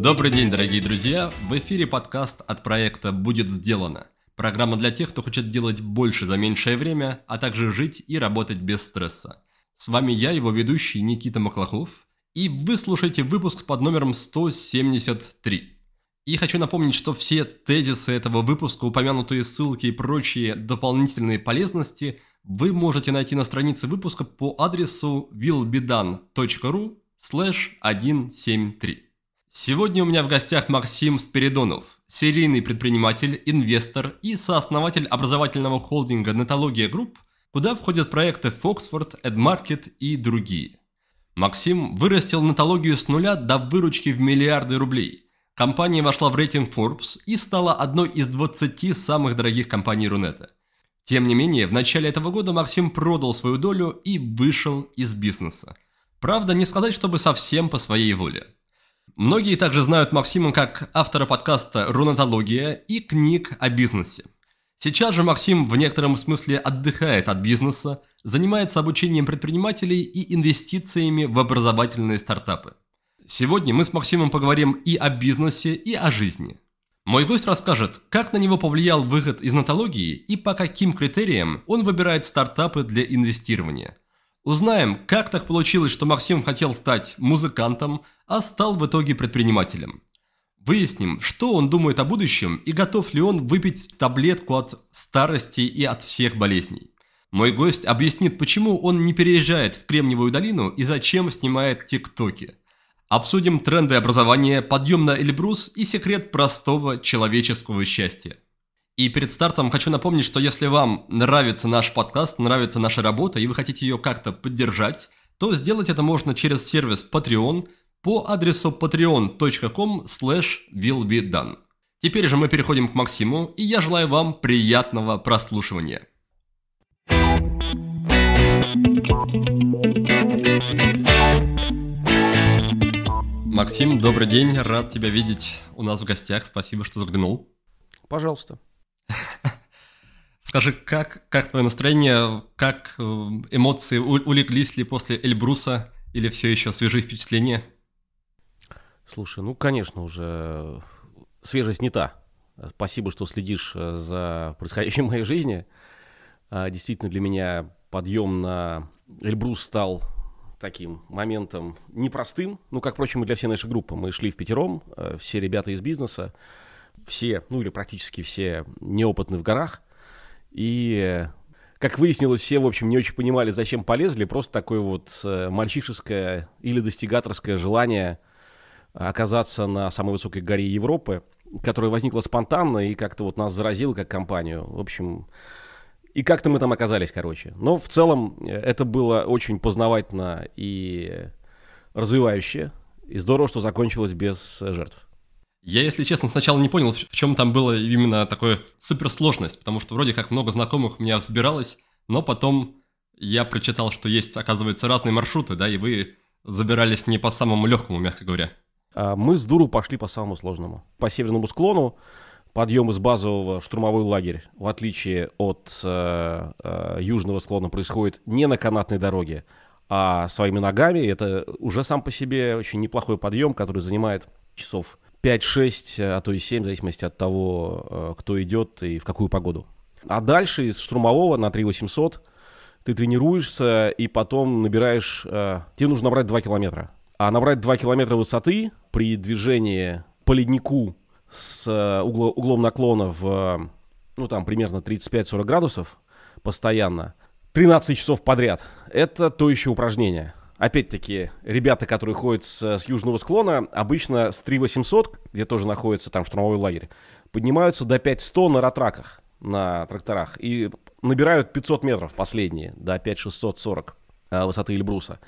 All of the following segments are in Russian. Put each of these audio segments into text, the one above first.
Добрый день, дорогие друзья! В эфире подкаст от проекта «Будет сделано». Программа для тех, кто хочет делать больше за меньшее время, а также жить и работать без стресса. С вами я, его ведущий Никита Маклахов, и вы слушаете выпуск под номером 173. И хочу напомнить, что все тезисы этого выпуска, упомянутые ссылки и прочие дополнительные полезности вы можете найти на странице выпуска по адресу willbedan.ru 173. Сегодня у меня в гостях Максим Спиридонов, серийный предприниматель, инвестор и сооснователь образовательного холдинга «Нетология Групп», куда входят проекты Foxford, EdMarket и другие. Максим вырастил нетологию с нуля до выручки в миллиарды рублей. Компания вошла в рейтинг Forbes и стала одной из 20 самых дорогих компаний Рунета. Тем не менее, в начале этого года Максим продал свою долю и вышел из бизнеса. Правда, не сказать, чтобы совсем по своей воле. Многие также знают Максима как автора подкаста «Рунатология» и книг о бизнесе. Сейчас же Максим в некотором смысле отдыхает от бизнеса, занимается обучением предпринимателей и инвестициями в образовательные стартапы. Сегодня мы с Максимом поговорим и о бизнесе, и о жизни. Мой гость расскажет, как на него повлиял выход из нотологии и по каким критериям он выбирает стартапы для инвестирования. Узнаем, как так получилось, что Максим хотел стать музыкантом, а стал в итоге предпринимателем. Выясним, что он думает о будущем и готов ли он выпить таблетку от старости и от всех болезней. Мой гость объяснит, почему он не переезжает в Кремниевую долину и зачем снимает тиктоки. Обсудим тренды образования, подъем на Эльбрус и секрет простого человеческого счастья. И перед стартом хочу напомнить, что если вам нравится наш подкаст, нравится наша работа, и вы хотите ее как-то поддержать, то сделать это можно через сервис Patreon по адресу patreon.com willbedone. Теперь же мы переходим к Максиму, и я желаю вам приятного прослушивания. Максим, добрый день, рад тебя видеть у нас в гостях, спасибо, что заглянул. Пожалуйста. Скажи, как, как твое настроение, как э, эмоции улеглись ли после Эльбруса или все еще свежие впечатления? Слушай, ну, конечно, уже свежесть не та. Спасибо, что следишь э, за происходящим в моей жизни. А, действительно, для меня подъем на Эльбрус стал таким моментом непростым, ну, как, впрочем, и для всей нашей группы. Мы шли в пятером, э, все ребята из бизнеса, все, ну или практически все неопытны в горах. И, как выяснилось, все, в общем, не очень понимали, зачем полезли. Просто такое вот э, мальчишеское или достигаторское желание оказаться на самой высокой горе Европы, которая возникла спонтанно и как-то вот нас заразила как компанию. В общем, и как-то мы там оказались, короче. Но в целом э, это было очень познавательно и развивающе. И здорово, что закончилось без э, жертв. Я, если честно, сначала не понял, в чем там было именно такое суперсложность, потому что вроде как много знакомых у меня взбиралось, но потом я прочитал, что есть, оказывается, разные маршруты, да, и вы забирались не по самому легкому, мягко говоря. А мы с Дуру пошли по самому сложному. По северному склону, подъем из базового штурмовой лагерь, в отличие от э, э, южного склона, происходит не на канатной дороге, а своими ногами. Это уже сам по себе очень неплохой подъем, который занимает часов 5-6, э, а то и 7, в зависимости от того, э, кто идет и в какую погоду. А дальше из штурмового на 3800 ты тренируешься и потом набираешь... Э, тебе нужно набрать 2 километра. А набрать 2 километра высоты при движении по леднику с угло, углом наклона в, ну, там, примерно 35-40 градусов постоянно, 13 часов подряд, это то еще упражнение опять-таки, ребята, которые ходят с, с южного склона, обычно с 3800, где тоже находится там штурмовой лагерь, поднимаются до 5100 на ратраках, на тракторах, и набирают 500 метров последние, до 5640 э, высоты Эльбруса.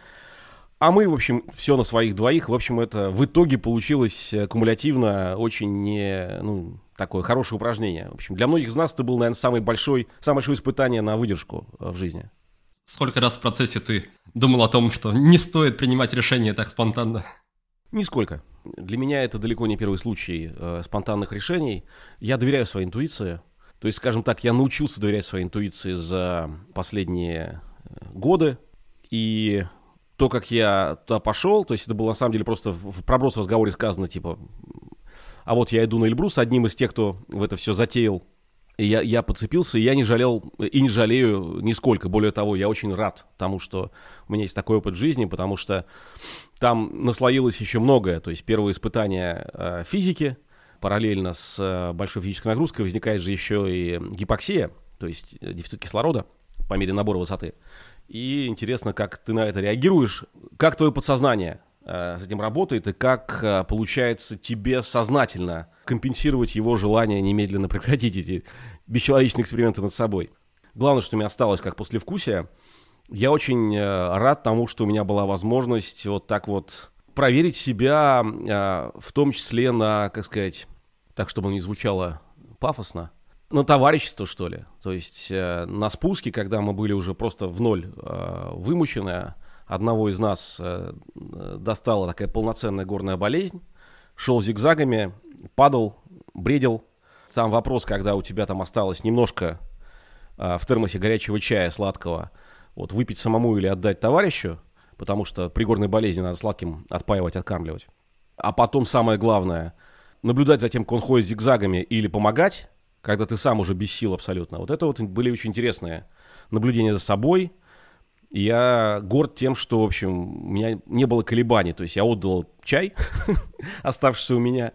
А мы, в общем, все на своих двоих. В общем, это в итоге получилось кумулятивно очень не, ну, такое хорошее упражнение. В общем, для многих из нас это было, наверное, самое большое, самое большое испытание на выдержку э, в жизни. Сколько раз в процессе ты думал о том, что не стоит принимать решения так спонтанно? Нисколько. Для меня это далеко не первый случай э, спонтанных решений. Я доверяю своей интуиции. То есть, скажем так, я научился доверять своей интуиции за последние э, годы. И то, как я туда пошел, то есть это было на самом деле просто в проброс в разговоре сказано, типа, а вот я иду на Эльбрус, одним из тех, кто в это все затеял, и я, я подцепился, и я не жалел, и не жалею нисколько. Более того, я очень рад тому, что у меня есть такой опыт жизни, потому что там наслоилось еще многое. То есть первое испытание э, физики, параллельно с э, большой физической нагрузкой возникает же еще и гипоксия, то есть дефицит кислорода по мере набора высоты. И интересно, как ты на это реагируешь, как твое подсознание э, с этим работает, и как э, получается тебе сознательно компенсировать его желание немедленно прекратить эти бесчеловечные эксперименты над собой. Главное, что мне осталось как послевкусие, я очень э, рад тому, что у меня была возможность вот так вот проверить себя, э, в том числе на, как сказать, так, чтобы не звучало пафосно, на товарищество, что ли. То есть э, на спуске, когда мы были уже просто в ноль э, вымучены, одного из нас э, достала такая полноценная горная болезнь, шел зигзагами, падал, бредил. Там вопрос, когда у тебя там осталось немножко э, в термосе горячего чая сладкого, вот выпить самому или отдать товарищу, потому что при горной болезни надо сладким отпаивать, откармливать. А потом самое главное, наблюдать за тем, как он ходит зигзагами или помогать, когда ты сам уже без сил абсолютно. Вот это вот были очень интересные наблюдения за собой. И я горд тем, что, в общем, у меня не было колебаний. То есть я отдал чай, оставшийся у меня,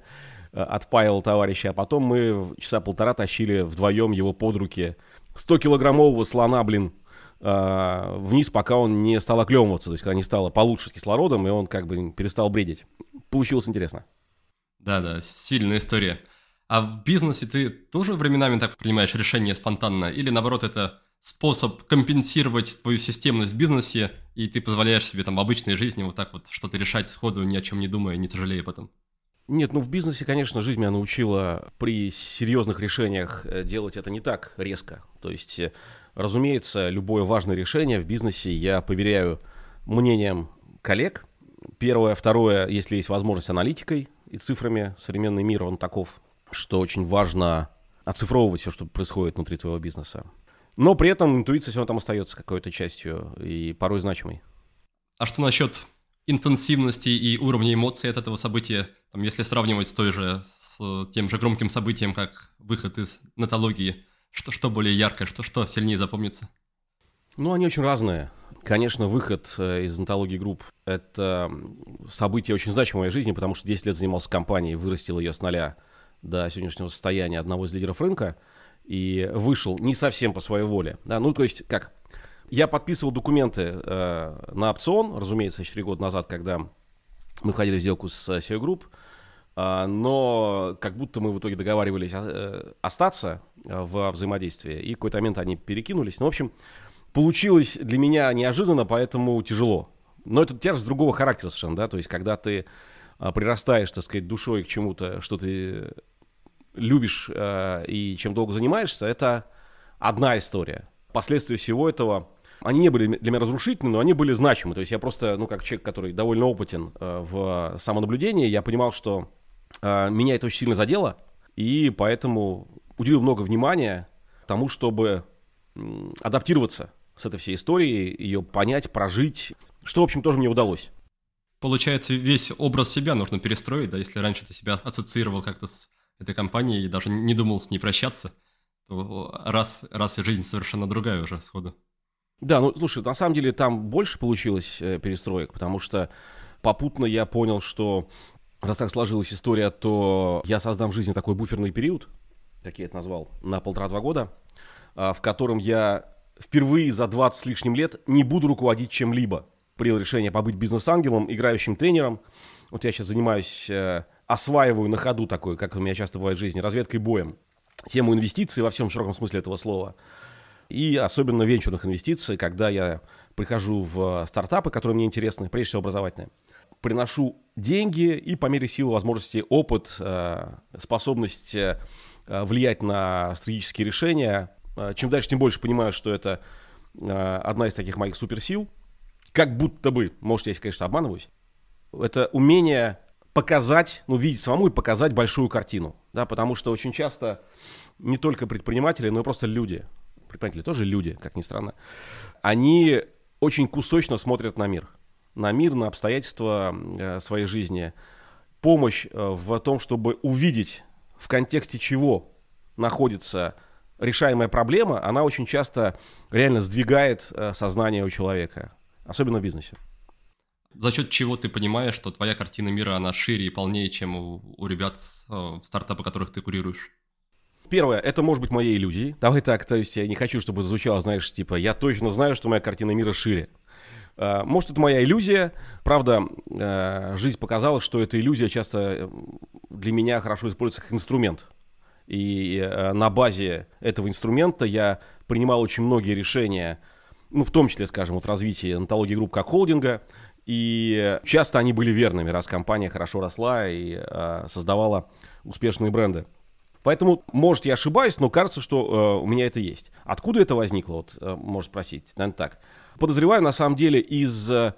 э, отпаивал товарища, а потом мы часа полтора тащили вдвоем его под руки 100-килограммового слона, блин, э, вниз, пока он не стал оклемываться, то есть когда не стало получше с кислородом, и он как бы перестал бредить. Получилось интересно. Да-да, сильная история. А в бизнесе ты тоже временами так принимаешь решения спонтанно? Или наоборот, это способ компенсировать твою системность в бизнесе, и ты позволяешь себе там в обычной жизни вот так вот что-то решать сходу, ни о чем не думая, не тяжелее потом? Нет, ну в бизнесе, конечно, жизнь меня научила при серьезных решениях э, делать это не так резко. То есть, э, разумеется, любое важное решение в бизнесе я поверяю мнением коллег. Первое. Второе, если есть возможность аналитикой и цифрами. Современный мир, он таков что очень важно оцифровывать все, что происходит внутри твоего бизнеса. Но при этом интуиция все равно там остается какой-то частью и порой значимой. А что насчет интенсивности и уровня эмоций от этого события, там, если сравнивать с той же, с тем же громким событием, как выход из нетологии, что, что более яркое, что, что сильнее запомнится? Ну, они очень разные. Конечно, выход э, из нетологии групп – это событие очень значимое в моей жизни, потому что 10 лет занимался компанией, вырастил ее с нуля – до сегодняшнего состояния одного из лидеров рынка и вышел не совсем по своей воле. Да, ну, то есть, как, я подписывал документы э, на опцион, разумеется, 4 года назад, когда мы входили в сделку с SEO Group, э, но как будто мы в итоге договаривались э, остаться в взаимодействии, и в какой-то момент они перекинулись. Ну, в общем, получилось для меня неожиданно, поэтому тяжело. Но это тяжесть другого характера совершенно, да, то есть когда ты э, прирастаешь, так сказать, душой к чему-то, что ты любишь э, и чем долго занимаешься, это одна история. Последствия всего этого, они не были для меня разрушительны, но они были значимы. То есть я просто, ну, как человек, который довольно опытен э, в самонаблюдении, я понимал, что э, меня это очень сильно задело, и поэтому уделил много внимания тому, чтобы адаптироваться с этой всей историей, ее понять, прожить, что, в общем, тоже мне удалось. Получается, весь образ себя нужно перестроить, да, если раньше ты себя ассоциировал как-то с этой компании и даже не думал с ней прощаться, то раз, раз и жизнь совершенно другая уже сходу. Да, ну слушай, на самом деле там больше получилось э, перестроек, потому что попутно я понял, что раз так сложилась история, то я создам в жизни такой буферный период, как я это назвал, на полтора-два года, э, в котором я впервые за 20 с лишним лет не буду руководить чем-либо. Принял решение побыть бизнес-ангелом, играющим тренером. Вот я сейчас занимаюсь э, осваиваю на ходу такой, как у меня часто бывает в жизни, разведкой боем. Тему инвестиций во всем широком смысле этого слова. И особенно венчурных инвестиций, когда я прихожу в стартапы, которые мне интересны, прежде всего образовательные, приношу деньги и по мере сил возможности опыт, э, способность э, влиять на стратегические решения. Э, чем дальше, тем больше понимаю, что это одна из таких моих суперсил. Как будто бы, может, я, конечно, обманываюсь, это умение показать, ну, видеть самому и показать большую картину, да, потому что очень часто не только предприниматели, но и просто люди, предприниматели тоже люди, как ни странно, они очень кусочно смотрят на мир. на мир, на обстоятельства э, своей жизни, помощь э, в том, чтобы увидеть, в контексте чего находится решаемая проблема, она очень часто реально сдвигает э, сознание у человека, особенно в бизнесе. За счет чего ты понимаешь, что твоя картина мира, она шире и полнее, чем у, у ребят э, стартапа, которых ты курируешь? Первое, это может быть моей иллюзией. Давай так, то есть я не хочу, чтобы звучало, знаешь, типа, я точно знаю, что моя картина мира шире. Э, может, это моя иллюзия. Правда, э, жизнь показала, что эта иллюзия часто для меня хорошо используется как инструмент. И э, на базе этого инструмента я принимал очень многие решения, ну, в том числе, скажем, вот развитие онтологии групп как холдинга, и часто они были верными, раз компания хорошо росла и э, создавала успешные бренды. Поэтому, может, я ошибаюсь, но кажется, что э, у меня это есть. Откуда это возникло, вот, э, может спросить, наверное, так. Подозреваю, на самом деле, из э,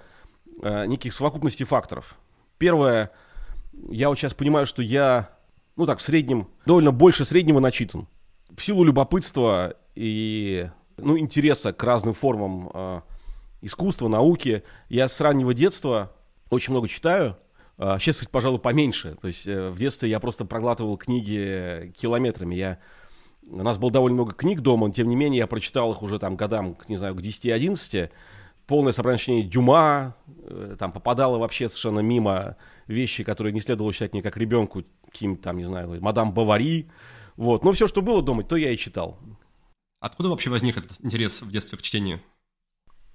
неких совокупностей факторов. Первое, я вот сейчас понимаю, что я ну так, в среднем, довольно больше среднего начитан. В силу любопытства и ну, интереса к разным формам э, искусства, науки, я с раннего детства очень много читаю. Э, сейчас, пожалуй, поменьше. То есть э, в детстве я просто проглатывал книги километрами. Я... У нас было довольно много книг дома, но тем не менее я прочитал их уже там годам, не знаю, к 10-11 полное собрание Дюма, э, там попадало вообще совершенно мимо вещи, которые не следовало считать мне как ребенку, каким там, не знаю, мадам Бавари. Вот. Но все, что было дома, то я и читал. Откуда вообще возник этот интерес в детстве к чтению?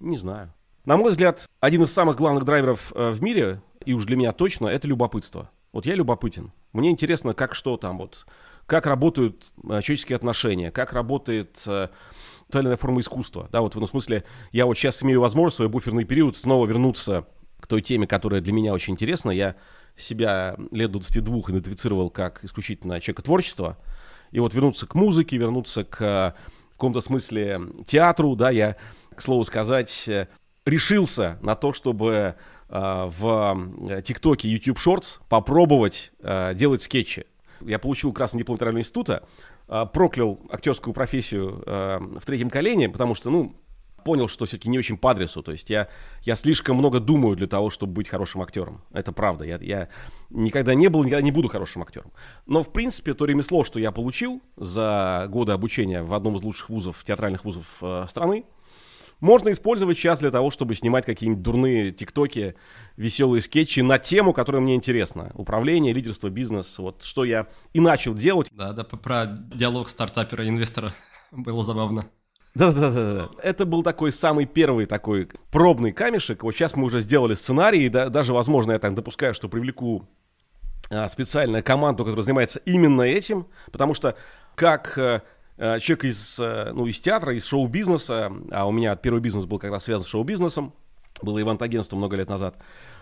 Не знаю. На мой взгляд, один из самых главных драйверов э, в мире, и уж для меня точно, это любопытство. Вот я любопытен. Мне интересно, как что там вот, как работают э, человеческие отношения, как работает э, та или иная форма искусства. Да, вот в этом смысле я вот сейчас имею возможность в свой буферный период снова вернуться к той теме, которая для меня очень интересна. Я себя лет 22 идентифицировал как исключительно человека творчества. И вот вернуться к музыке, вернуться к в каком-то смысле театру, да, я, к слову сказать, решился на то, чтобы э, в ТикТоке, YouTube Shorts попробовать э, делать скетчи. Я получил красный диплом Федерального института, э, проклял актерскую профессию э, в третьем колене, потому что, ну, понял, что все-таки не очень по адресу. То есть я, я слишком много думаю для того, чтобы быть хорошим актером. Это правда. Я, я никогда не был, никогда не буду хорошим актером. Но, в принципе, то ремесло, что я получил за годы обучения в одном из лучших вузов, театральных вузов э, страны, можно использовать сейчас для того, чтобы снимать какие-нибудь дурные тиктоки, веселые скетчи на тему, которая мне интересна. Управление, лидерство, бизнес. Вот что я и начал делать. Да, да, про диалог стартапера и инвестора было забавно. Да-да-да. Это был такой самый первый такой пробный камешек. Вот сейчас мы уже сделали сценарий, да, даже, возможно, я так допускаю, что привлеку а, специальную команду, которая занимается именно этим, потому что как а, человек из, а, ну, из театра, из шоу-бизнеса, а у меня первый бизнес был как раз связан с шоу-бизнесом, было ивент-агентство много лет назад,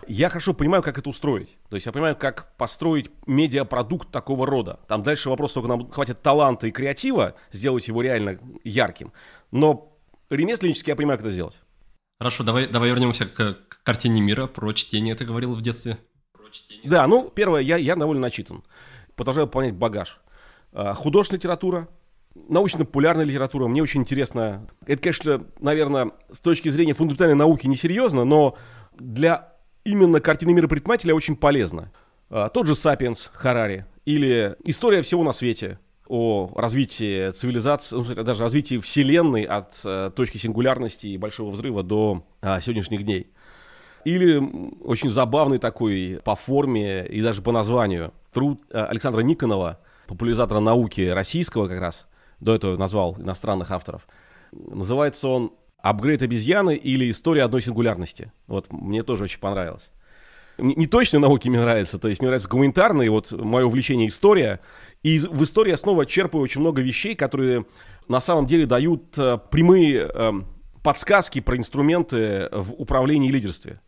я хорошо понимаю, как это устроить. То есть я понимаю, как построить медиапродукт такого рода. Там дальше вопрос только нам хватит таланта и креатива, сделать его реально ярким. Но ремесленнически я понимаю, как это сделать. Хорошо, давай, давай вернемся к, к картине мира. Про чтение ты говорил в детстве. Да, ну, первое, я, я довольно начитан. Продолжаю пополнять багаж. А, художественная литература, научно-популярная литература. Мне очень интересно. Это, конечно, наверное, с точки зрения фундаментальной науки несерьезно, но для именно картины мира предпринимателя очень полезно. А, тот же «Сапиенс» Харари или «История всего на свете» о развитии цивилизации, ну, даже развитии Вселенной от э, точки сингулярности и большого взрыва до э, сегодняшних дней. Или очень забавный такой по форме и даже по названию труд э, Александра Никонова, популяризатора науки российского как раз, до этого назвал иностранных авторов. Называется он «Апгрейд обезьяны» или «История одной сингулярности». Вот мне тоже очень понравилось не точные науки мне нравятся, то есть мне нравятся гуманитарные, вот мое увлечение история. И в истории я снова черпаю очень много вещей, которые на самом деле дают э, прямые э, подсказки про инструменты в управлении и лидерстве.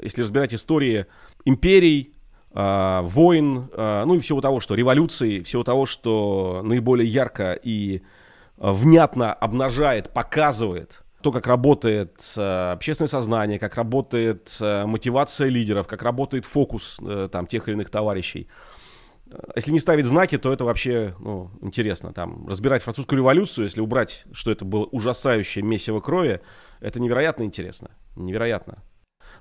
Если разбирать истории империй, э, войн, э, ну и всего того, что революции, всего того, что наиболее ярко и э, внятно обнажает, показывает то, как работает э, общественное сознание, как работает мотивация лидеров, как работает фокус там, тех или иных товарищей. Если не ставить знаки, то это вообще ну, интересно. Там, разбирать французскую революцию, если убрать, что это было ужасающее месиво крови, это невероятно интересно. Невероятно.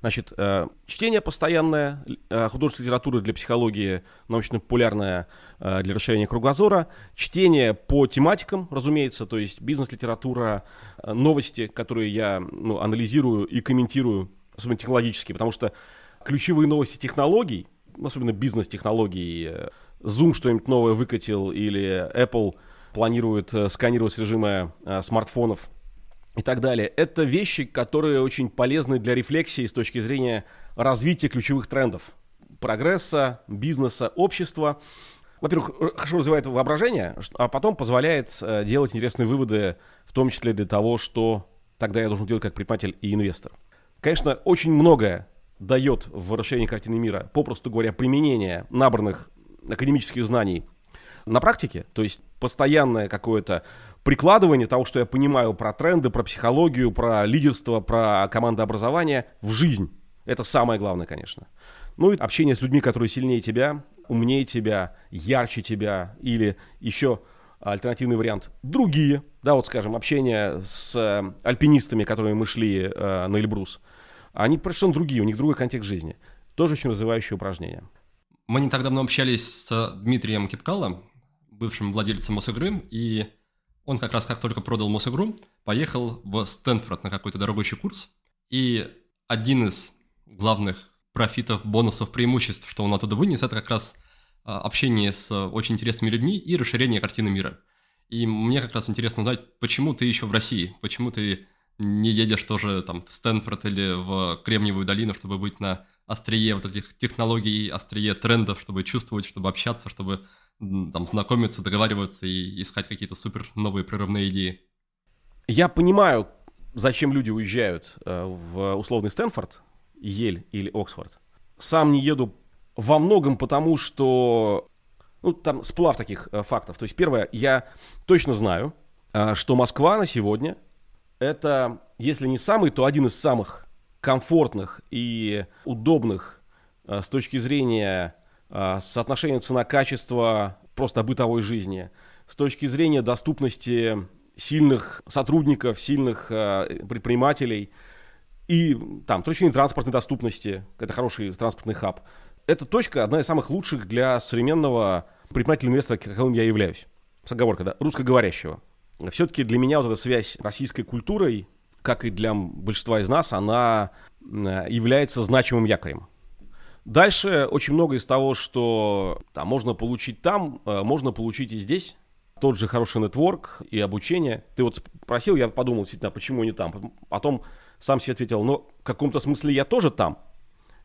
Значит, э, чтение постоянное, э, художественная литература для психологии, научно-популярная э, для расширения кругозора, чтение по тематикам, разумеется, то есть бизнес-литература, новости, которые я ну, анализирую и комментирую, особенно технологически, потому что ключевые новости технологий, особенно бизнес-технологий, Zoom что-нибудь новое выкатил или Apple планирует сканировать содержимое смартфонов и так далее. Это вещи, которые очень полезны для рефлексии с точки зрения развития ключевых трендов. Прогресса, бизнеса, общества. Во-первых, хорошо развивает воображение, а потом позволяет э, делать интересные выводы, в том числе для того, что тогда я должен делать как предприниматель и инвестор. Конечно, очень многое дает в расширении картины мира, попросту говоря, применение набранных академических знаний на практике, то есть постоянное какое-то прикладывание того, что я понимаю про тренды, про психологию, про лидерство, про командообразование в жизнь. Это самое главное, конечно. Ну и общение с людьми, которые сильнее тебя, умнее тебя, ярче тебя или еще альтернативный вариант другие. Да, вот скажем, общение с э, альпинистами, которыми мы шли э, на Эльбрус. Они совершенно другие, у них другой контекст жизни. Тоже очень развивающее упражнение. Мы не так давно общались с Дмитрием Кипкалом, бывшим владельцем Мосигры, и он как раз как только продал Мосигру, поехал в Стэнфорд на какой-то дорогой курс, и один из главных профитов, бонусов, преимуществ, что он оттуда вынес, это как раз а, общение с очень интересными людьми и расширение картины мира. И мне как раз интересно узнать, почему ты еще в России, почему ты не едешь тоже там в Стэнфорд или в Кремниевую долину, чтобы быть на острие вот этих технологий, острие трендов, чтобы чувствовать, чтобы общаться, чтобы там знакомиться, договариваться и искать какие-то супер новые прорывные идеи. Я понимаю, зачем люди уезжают э, в условный Стэнфорд, Ель или Оксфорд. Сам не еду во многом потому, что ну, там сплав таких э, фактов. То есть, первое, я точно знаю, э, что Москва на сегодня это, если не самый, то один из самых комфортных и удобных с точки зрения соотношение цена-качество просто бытовой жизни, с точки зрения доступности сильных сотрудников, сильных э, предпринимателей и там точки транспортной доступности, это хороший транспортный хаб. Эта точка одна из самых лучших для современного предпринимателя-инвестора, каким я являюсь. С оговоркой, да, русскоговорящего. Все-таки для меня вот эта связь российской культурой, как и для большинства из нас, она является значимым якорем. Дальше очень много из того, что там, можно получить там, э, можно получить и здесь. Тот же хороший нетворк и обучение. Ты вот спросил, я подумал, действительно, почему не там. Потом сам себе ответил, но в каком-то смысле я тоже там.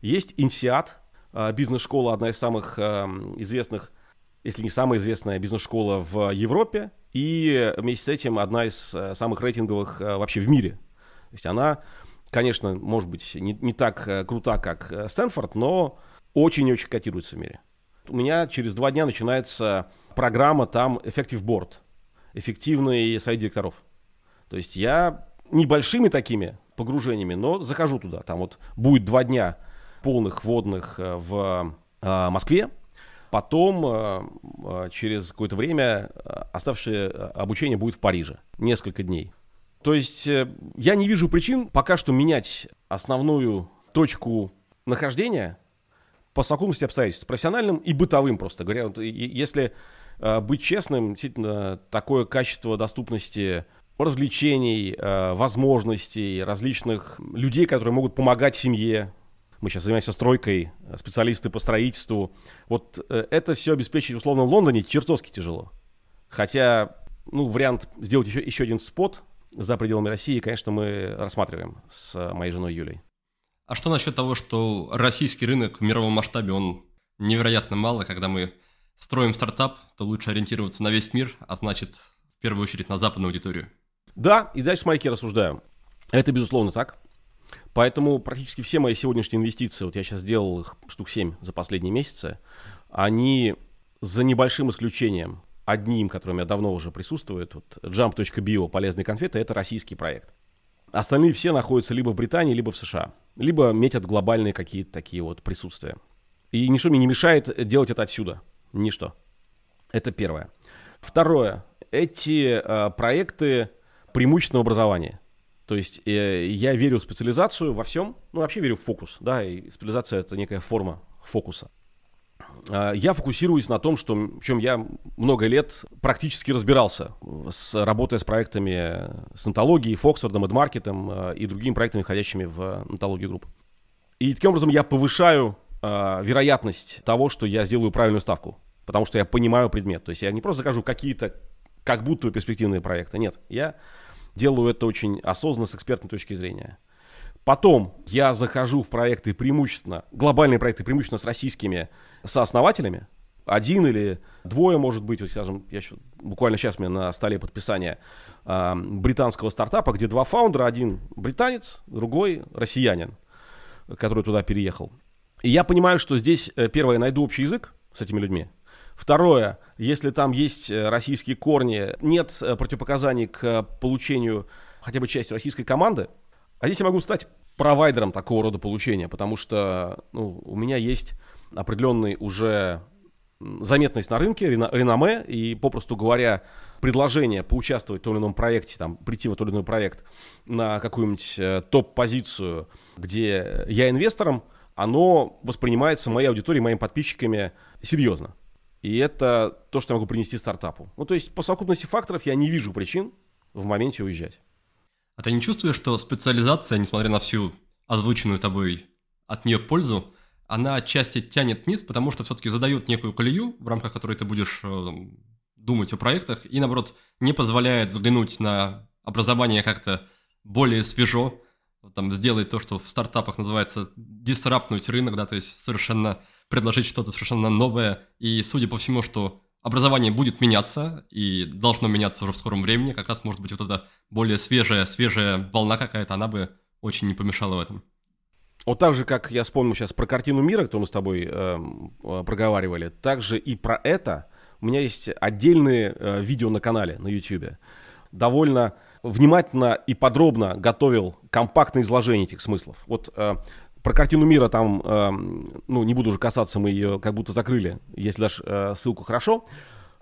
Есть Инсиат, э, бизнес-школа, одна из самых эм, известных, если не самая известная бизнес-школа в Европе. И вместе с этим одна из э, самых рейтинговых вообще в мире. То есть она конечно, может быть, не, не так э, крута, как э, Стэнфорд, но очень и очень котируется в мире. У меня через два дня начинается программа там Effective Board, эффективный сайт директоров. То есть я небольшими такими погружениями, но захожу туда. Там вот будет два дня полных водных э, в Москве, Потом, через какое-то время, оставшее обучение будет в Париже. Несколько дней. То есть э, я не вижу причин пока что менять основную точку нахождения по совокупности обстоятельств, профессиональным и бытовым, просто говоря. Вот, если э, быть честным, действительно, такое качество доступности развлечений, э, возможностей, различных людей, которые могут помогать семье. Мы сейчас занимаемся стройкой, специалисты по строительству. Вот это все обеспечить, условно, в Лондоне чертовски тяжело. Хотя, ну, вариант сделать еще, еще один спот за пределами России, конечно, мы рассматриваем с моей женой Юлей. А что насчет того, что российский рынок в мировом масштабе, он невероятно мало, когда мы строим стартап, то лучше ориентироваться на весь мир, а значит, в первую очередь, на западную аудиторию. Да, и дальше смотрите, рассуждаю. Это, безусловно, так. Поэтому практически все мои сегодняшние инвестиции, вот я сейчас сделал их штук 7 за последние месяцы, они за небольшим исключением одним, который меня давно уже присутствует, вот jump.bio, полезные конфеты, это российский проект. Остальные все находятся либо в Британии, либо в США. Либо метят глобальные какие-то такие вот присутствия. И ничто мне не мешает делать это отсюда. Ничто. Это первое. Второе. Эти э, проекты преимущественного образования. То есть э, я верю в специализацию во всем, ну вообще верю в фокус, да, и специализация это некая форма фокуса. А, я фокусируюсь на том, что, в чем я много лет практически разбирался, с, работая с проектами с антологией, Фоксфордом, Эдмаркетом э, и другими проектами, входящими в антологию группы. И таким образом я повышаю э, вероятность того, что я сделаю правильную ставку, потому что я понимаю предмет. То есть я не просто закажу какие-то как будто перспективные проекты. Нет, я делаю это очень осознанно с экспертной точки зрения. Потом я захожу в проекты преимущественно, глобальные проекты преимущественно с российскими сооснователями, один или двое, может быть, вот, скажем, я еще, буквально сейчас у меня на столе подписание э, британского стартапа, где два фаундера, один британец, другой россиянин, который туда переехал. И я понимаю, что здесь, э, первое, найду общий язык с этими людьми. Второе, если там есть э, российские корни, нет э, противопоказаний к получению хотя бы части российской команды, а здесь я могу стать провайдером такого рода получения, потому что ну, у меня есть определенный уже заметность на рынке, реноме, и, попросту говоря, предложение поучаствовать в том или ином проекте, там, прийти в тот или иной проект на какую-нибудь э, топ-позицию, где я инвестором, оно воспринимается моей аудиторией, моими подписчиками серьезно. И это то, что я могу принести стартапу. Ну, то есть, по совокупности факторов я не вижу причин в моменте уезжать. А ты не чувствуешь, что специализация, несмотря на всю озвученную тобой от нее пользу, она отчасти тянет вниз, потому что все-таки задает некую колею, в рамках которой ты будешь э, думать о проектах, и, наоборот, не позволяет взглянуть на образование как-то более свежо, там, сделать то, что в стартапах называется дисраптнуть рынок, да, то есть совершенно предложить что-то совершенно новое, и судя по всему, что образование будет меняться и должно меняться уже в скором времени. Как раз, может быть, вот эта более свежая, свежая волна какая-то, она бы очень не помешала в этом. Вот так же, как я вспомнил сейчас про картину мира, которую мы с тобой э, проговаривали, также и про это у меня есть отдельные э, видео на канале на YouTube. Довольно внимательно и подробно готовил компактное изложение этих смыслов. Вот э, про картину мира там, э, ну, не буду уже касаться, мы ее как будто закрыли, если дашь э, ссылку, хорошо.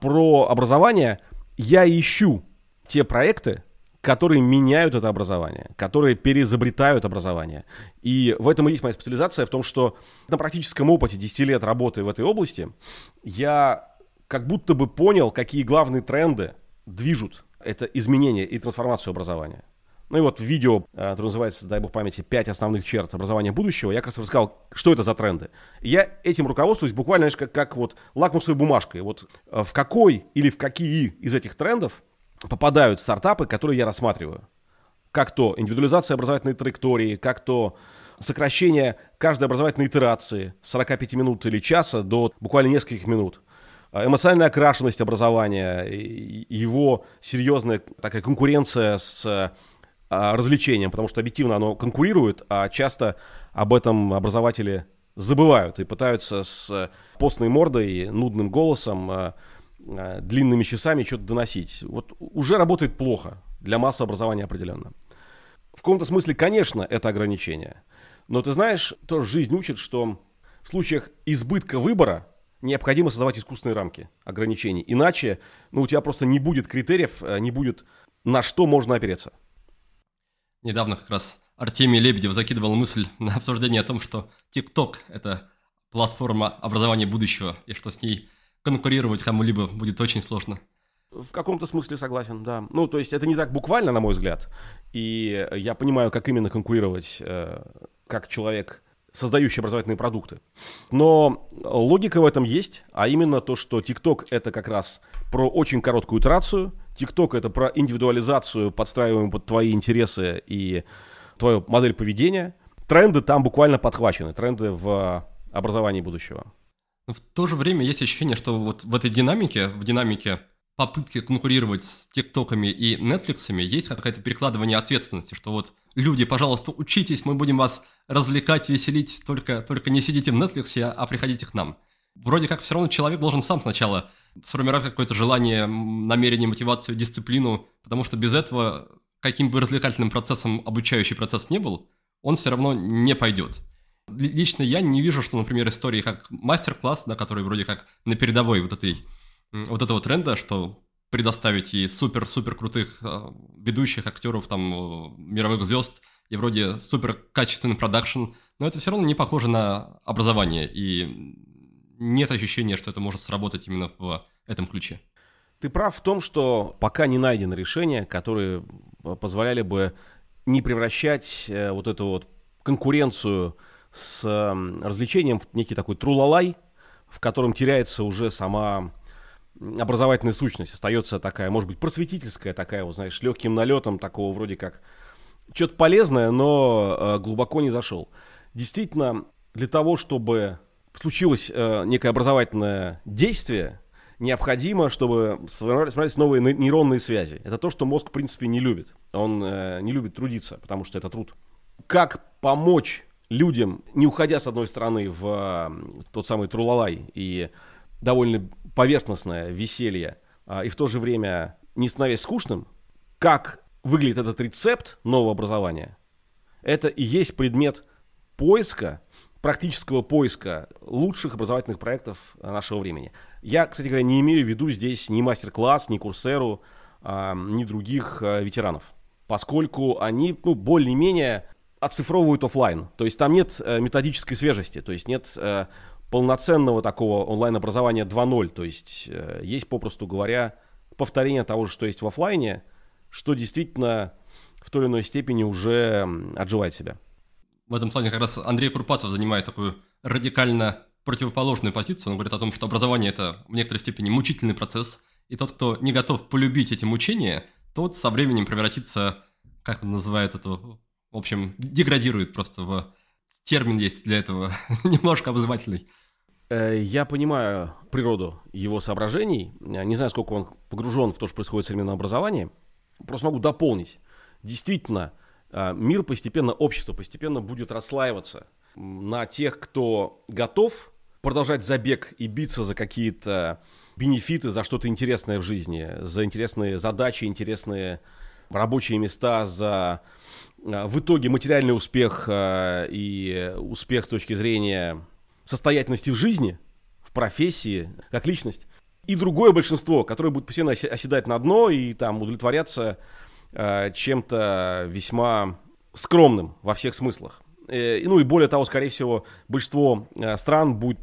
Про образование я ищу те проекты, которые меняют это образование, которые переизобретают образование. И в этом и есть моя специализация, в том, что на практическом опыте 10 лет работы в этой области я как будто бы понял, какие главные тренды движут это изменение и трансформацию образования. Ну и вот в видео, э, которое называется, дай бог памяти, «Пять основных черт образования будущего», я как раз рассказал, что это за тренды. И я этим руководствуюсь буквально, знаешь, как, как вот лакмусовой бумажкой. Вот э, в какой или в какие из этих трендов попадают стартапы, которые я рассматриваю. Как то индивидуализация образовательной траектории, как то сокращение каждой образовательной итерации с 45 минут или часа до буквально нескольких минут. Э, эмоциональная окрашенность образования, его серьезная такая конкуренция с а, развлечением, потому что объективно оно конкурирует, а часто об этом образователи забывают и пытаются с постной мордой, нудным голосом, а, длинными часами что-то доносить. Вот уже работает плохо для массы образования определенно. В каком-то смысле, конечно, это ограничение. Но ты знаешь, тоже жизнь учит, что в случаях избытка выбора необходимо создавать искусственные рамки ограничений. Иначе ну, у тебя просто не будет критериев, не будет на что можно опереться. Недавно как раз Артемий Лебедев закидывал мысль на обсуждение о том, что TikTok — это платформа образования будущего, и что с ней конкурировать кому-либо будет очень сложно. В каком-то смысле согласен, да. Ну, то есть это не так буквально, на мой взгляд. И я понимаю, как именно конкурировать, э, как человек, создающий образовательные продукты. Но логика в этом есть, а именно то, что TikTok это как раз про очень короткую итерацию — ТикТок это про индивидуализацию, подстраиваемую под твои интересы и твою модель поведения. Тренды там буквально подхвачены, тренды в образовании будущего. В то же время есть ощущение, что вот в этой динамике, в динамике попытки конкурировать с ТикТоками и Нетфликсами есть какое-то перекладывание ответственности, что вот люди, пожалуйста, учитесь, мы будем вас развлекать, веселить, только, только не сидите в Нетфликсе, а приходите к нам. Вроде как все равно человек должен сам сначала сформировать какое-то желание, намерение, мотивацию, дисциплину, потому что без этого, каким бы развлекательным процессом обучающий процесс не был, он все равно не пойдет. Лично я не вижу, что, например, истории как мастер-класс, да, который вроде как на передовой вот этой вот этого тренда, что предоставить и супер-супер крутых э, ведущих актеров, там, э, мировых звезд, и вроде супер качественный продакшн, но это все равно не похоже на образование, и нет ощущения, что это может сработать именно в этом ключе. Ты прав в том, что пока не найдено решение, которые позволяли бы не превращать э, вот эту вот конкуренцию с развлечением некий такой трулалай, в котором теряется уже сама образовательная сущность. Остается такая, может быть, просветительская, такая, вот, знаешь, легким налетом, такого вроде как что-то полезное, но э, глубоко не зашел. Действительно, для того, чтобы случилось э, некое образовательное действие, необходимо, чтобы сформировались новые нейронные связи. Это то, что мозг, в принципе, не любит. Он э, не любит трудиться, потому что это труд. Как помочь людям, не уходя, с одной стороны, в тот самый трулалай и довольно поверхностное веселье, э, и в то же время не становясь скучным, как выглядит этот рецепт нового образования, это и есть предмет поиска практического поиска лучших образовательных проектов нашего времени. Я, кстати говоря, не имею в виду здесь ни мастер-класс, ни курсеру, а, ни других а, ветеранов, поскольку они ну, более-менее оцифровывают офлайн. То есть там нет э, методической свежести, то есть нет э, полноценного такого онлайн-образования 2.0. То есть э, есть, попросту говоря, повторение того же, что есть в офлайне, что действительно в той или иной степени уже отживает себя в этом плане как раз Андрей Курпатов занимает такую радикально противоположную позицию. Он говорит о том, что образование – это в некоторой степени мучительный процесс, и тот, кто не готов полюбить эти мучения, тот со временем превратится, как он называет это, в общем, деградирует просто в термин есть для этого, немножко обозывательный. Э, я понимаю природу его соображений. Не знаю, сколько он погружен в то, что происходит в современном образовании. Просто могу дополнить. Действительно, а, мир постепенно, общество постепенно будет расслаиваться на тех, кто готов продолжать забег и биться за какие-то бенефиты, за что-то интересное в жизни, за интересные задачи, интересные рабочие места, за в итоге материальный успех а, и успех с точки зрения состоятельности в жизни, в профессии, как личность. И другое большинство, которое будет постоянно оседать на дно и там удовлетворяться Э, чем-то весьма скромным во всех смыслах. Э, ну и более того, скорее всего, большинство стран будет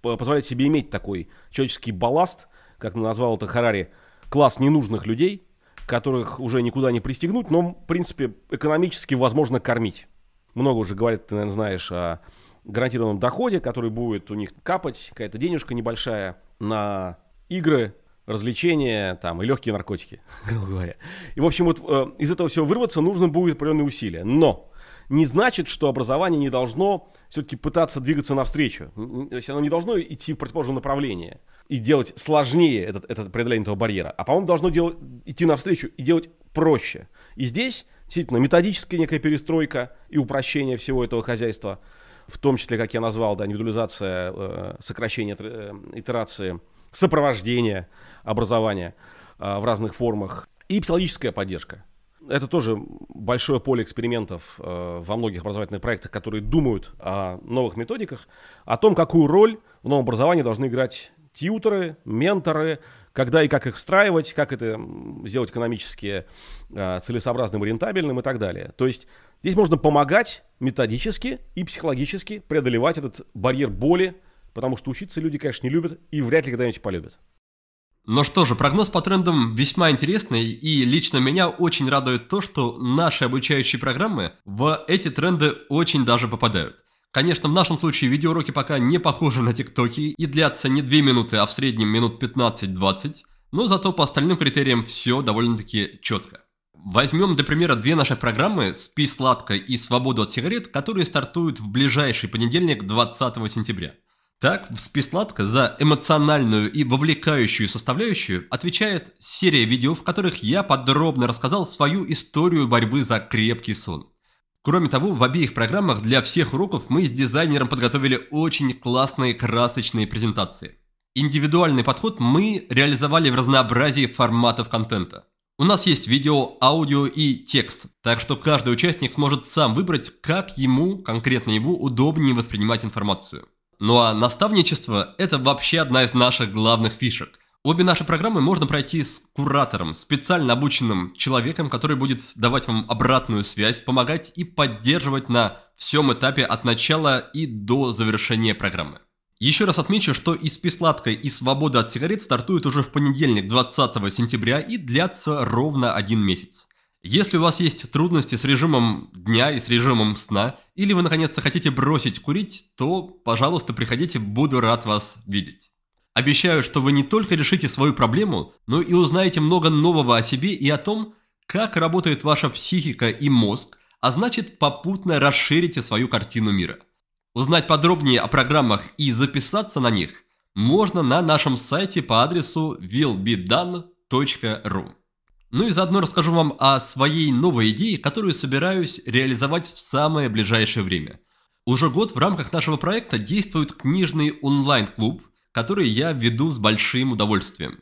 позволять себе иметь такой человеческий балласт, как назвал это Харари, класс ненужных людей, которых уже никуда не пристегнуть, но, в принципе, экономически возможно кормить. Много уже говорят, ты, наверное, знаешь, о гарантированном доходе, который будет у них капать, какая-то денежка небольшая на игры, развлечения там, и легкие наркотики, грубо говоря. И, в общем, вот э, из этого всего вырваться нужно будет определенные усилия. Но не значит, что образование не должно все-таки пытаться двигаться навстречу. То есть оно не должно идти в противоположном направлении и делать сложнее этот, этот преодоление этого барьера, а, по-моему, должно делать, идти навстречу и делать проще. И здесь действительно методическая некая перестройка и упрощение всего этого хозяйства, в том числе, как я назвал, да, индивидуализация, э, сокращение э, итерации, сопровождение – образования а, в разных формах, и психологическая поддержка. Это тоже большое поле экспериментов э, во многих образовательных проектах, которые думают о новых методиках, о том, какую роль в новом образовании должны играть тьютеры, менторы, когда и как их встраивать, как это сделать экономически э, целесообразным рентабельным и так далее. То есть здесь можно помогать методически и психологически преодолевать этот барьер боли, потому что учиться люди, конечно, не любят и вряд ли когда-нибудь полюбят. Ну что же, прогноз по трендам весьма интересный, и лично меня очень радует то, что наши обучающие программы в эти тренды очень даже попадают. Конечно, в нашем случае видеоуроки пока не похожи на тиктоки и длятся не 2 минуты, а в среднем минут 15-20, но зато по остальным критериям все довольно-таки четко. Возьмем для примера две наши программы «Спи сладко» и «Свободу от сигарет», которые стартуют в ближайший понедельник 20 сентября. Так, в Списладка за эмоциональную и вовлекающую составляющую отвечает серия видео, в которых я подробно рассказал свою историю борьбы за крепкий сон. Кроме того, в обеих программах для всех уроков мы с дизайнером подготовили очень классные красочные презентации. Индивидуальный подход мы реализовали в разнообразии форматов контента. У нас есть видео, аудио и текст, так что каждый участник сможет сам выбрать, как ему, конкретно ему, удобнее воспринимать информацию. Ну а наставничество – это вообще одна из наших главных фишек. Обе наши программы можно пройти с куратором, специально обученным человеком, который будет давать вам обратную связь, помогать и поддерживать на всем этапе от начала и до завершения программы. Еще раз отмечу, что и спи сладкой, и свобода от сигарет стартуют уже в понедельник, 20 сентября, и длятся ровно один месяц. Если у вас есть трудности с режимом дня и с режимом сна, или вы наконец-то хотите бросить курить, то, пожалуйста, приходите, буду рад вас видеть. Обещаю, что вы не только решите свою проблему, но и узнаете много нового о себе и о том, как работает ваша психика и мозг, а значит попутно расширите свою картину мира. Узнать подробнее о программах и записаться на них можно на нашем сайте по адресу willbedone.ru. Ну и заодно расскажу вам о своей новой идее, которую собираюсь реализовать в самое ближайшее время. Уже год в рамках нашего проекта действует книжный онлайн-клуб – которые я веду с большим удовольствием.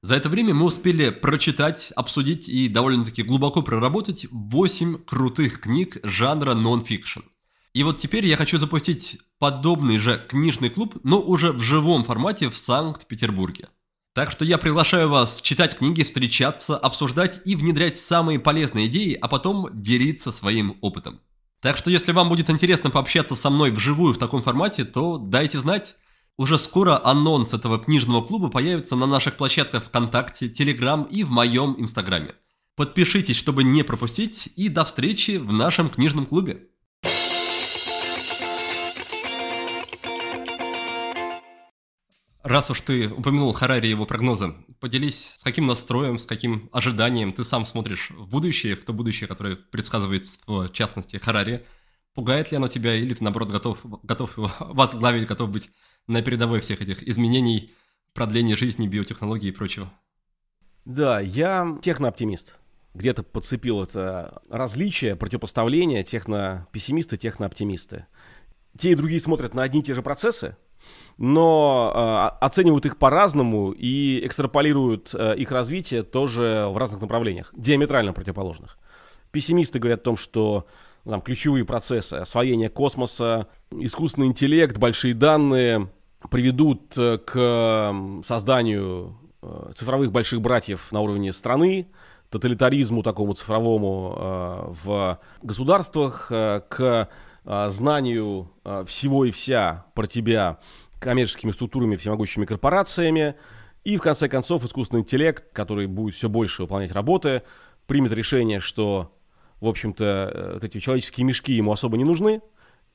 За это время мы успели прочитать, обсудить и довольно-таки глубоко проработать 8 крутых книг жанра нон-фикшн. И вот теперь я хочу запустить подобный же книжный клуб, но уже в живом формате в Санкт-Петербурге. Так что я приглашаю вас читать книги, встречаться, обсуждать и внедрять самые полезные идеи, а потом делиться своим опытом. Так что если вам будет интересно пообщаться со мной вживую в таком формате, то дайте знать. Уже скоро анонс этого книжного клуба появится на наших площадках ВКонтакте, Телеграм и в моем Инстаграме. Подпишитесь, чтобы не пропустить, и до встречи в нашем книжном клубе. Раз уж ты упомянул Харари и его прогнозы, поделись, с каким настроем, с каким ожиданием ты сам смотришь в будущее, в то будущее, которое предсказывает, в частности, Харари. Пугает ли оно тебя, или ты, наоборот, готов, готов его возглавить, готов быть на передовой всех этих изменений, продления жизни, биотехнологий и прочего. Да, я технооптимист. Где-то подцепил это различие, противопоставление техно-пессимисты, техно-оптимисты. Те и другие смотрят на одни и те же процессы, но э, оценивают их по-разному и экстраполируют э, их развитие тоже в разных направлениях, диаметрально противоположных. Пессимисты говорят о том, что там, ключевые процессы освоения космоса, искусственный интеллект, большие данные, приведут э, к созданию э, цифровых больших братьев на уровне страны, тоталитаризму такому цифровому э, в государствах, к знанию всего и вся про тебя коммерческими структурами, всемогущими корпорациями, и в конце концов искусственный интеллект, который будет все больше выполнять работы, примет решение, что, в общем-то, вот эти человеческие мешки ему особо не нужны,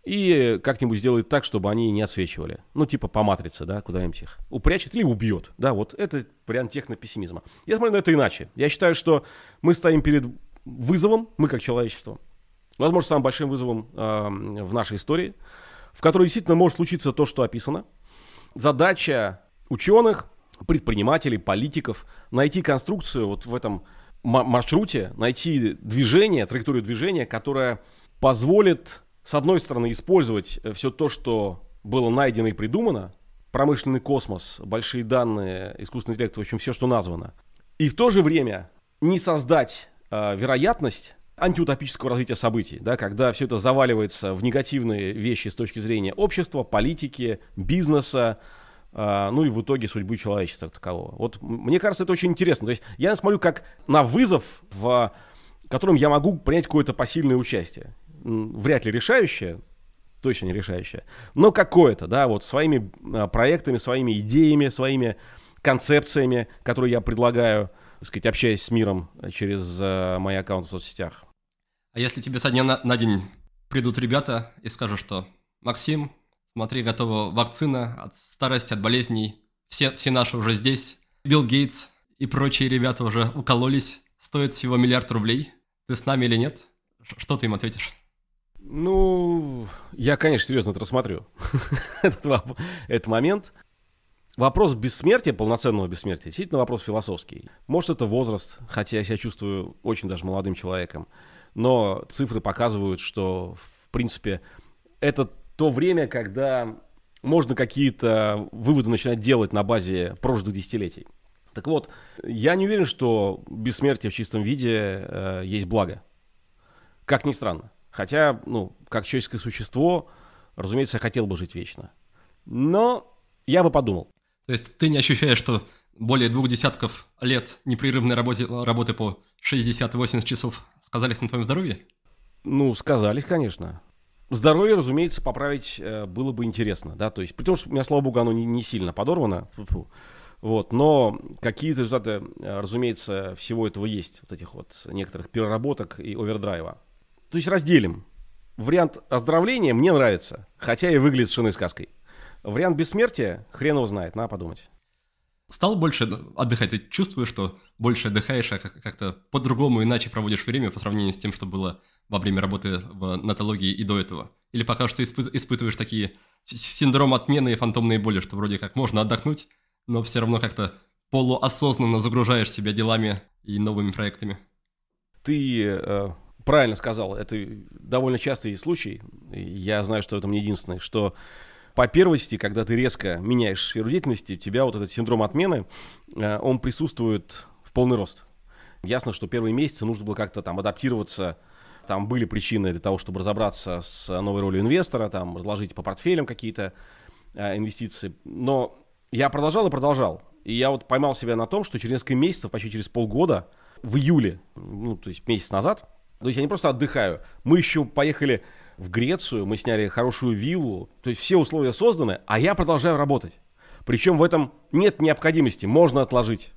и как-нибудь сделает так, чтобы они не отсвечивали. Ну, типа по матрице, да, куда-нибудь их упрячет или убьет. Да, вот это вариант технопессимизма. Я смотрю на это иначе. Я считаю, что мы стоим перед вызовом, мы как человечество, возможно, самым большим вызовом э, в нашей истории, в которой действительно может случиться то, что описано. Задача ученых, предпринимателей, политиков найти конструкцию вот в этом маршруте, найти движение, траекторию движения, которая позволит с одной стороны, использовать э, все то, что было найдено и придумано, промышленный космос, большие данные, искусственный интеллект, в общем, все, что названо, и в то же время не создать э, вероятность антиутопического развития событий, да, когда все это заваливается в негативные вещи с точки зрения общества, политики, бизнеса, э, ну и в итоге судьбы человечества такового. Вот мне кажется, это очень интересно. То есть я смотрю как на вызов, в котором я могу принять какое-то посильное участие вряд ли решающее, точно не решающее, но какое-то, да, вот своими а, проектами, своими идеями, своими концепциями, которые я предлагаю, так сказать, общаясь с миром через uh, мои аккаунты в соцсетях. А если тебе со дня на, на день придут ребята и скажут, что Максим, смотри, готова вакцина от старости, от болезней, все, все наши уже здесь, Билл Гейтс и прочие ребята уже укололись, стоит всего миллиард рублей, ты с нами или нет? Что ты им ответишь? Ну, я, конечно, серьезно это рассмотрю, этот, этот момент. Вопрос бессмертия, полноценного бессмертия, действительно вопрос философский. Может, это возраст, хотя я себя чувствую очень даже молодым человеком. Но цифры показывают, что, в принципе, это то время, когда можно какие-то выводы начинать делать на базе прожитых десятилетий. Так вот, я не уверен, что бессмертие в чистом виде э, есть благо. Как ни странно. Хотя, ну, как человеческое существо, разумеется, я хотел бы жить вечно. Но я бы подумал. То есть ты не ощущаешь, что более двух десятков лет непрерывной работы, работы по 60-80 часов сказались на твоем здоровье? Ну, сказались, конечно. Здоровье, разумеется, поправить э, было бы интересно, да, то есть, при том, что у меня, слава богу, оно не, не сильно подорвано, Фу-фу. вот, но какие-то результаты, э, разумеется, всего этого есть, вот этих вот некоторых переработок и овердрайва. То есть разделим. Вариант оздоровления мне нравится, хотя и выглядит совершенно сказкой. Вариант бессмертия, хрен его знает, надо подумать. Стал больше отдыхать? Ты чувствуешь, что больше отдыхаешь, а как-то по-другому иначе проводишь время по сравнению с тем, что было во время работы в натологии и до этого? Или пока что испы- испытываешь такие синдром отмены и фантомные боли, что вроде как можно отдохнуть, но все равно как-то полуосознанно загружаешь себя делами и новыми проектами? Ты э, правильно сказал, это довольно частый случай. Я знаю, что это не единственный, что по первости, когда ты резко меняешь сферу деятельности, у тебя вот этот синдром отмены, э, он присутствует в полный рост. Ясно, что первые месяцы нужно было как-то там адаптироваться, там были причины для того, чтобы разобраться с новой ролью инвестора, там разложить по портфелям какие-то э, инвестиции. Но я продолжал и продолжал. И я вот поймал себя на том, что через несколько месяцев, почти через полгода, в июле, ну, то есть месяц назад, то есть я не просто отдыхаю, мы еще поехали в Грецию, мы сняли хорошую виллу, то есть все условия созданы, а я продолжаю работать. Причем в этом нет необходимости, можно отложить.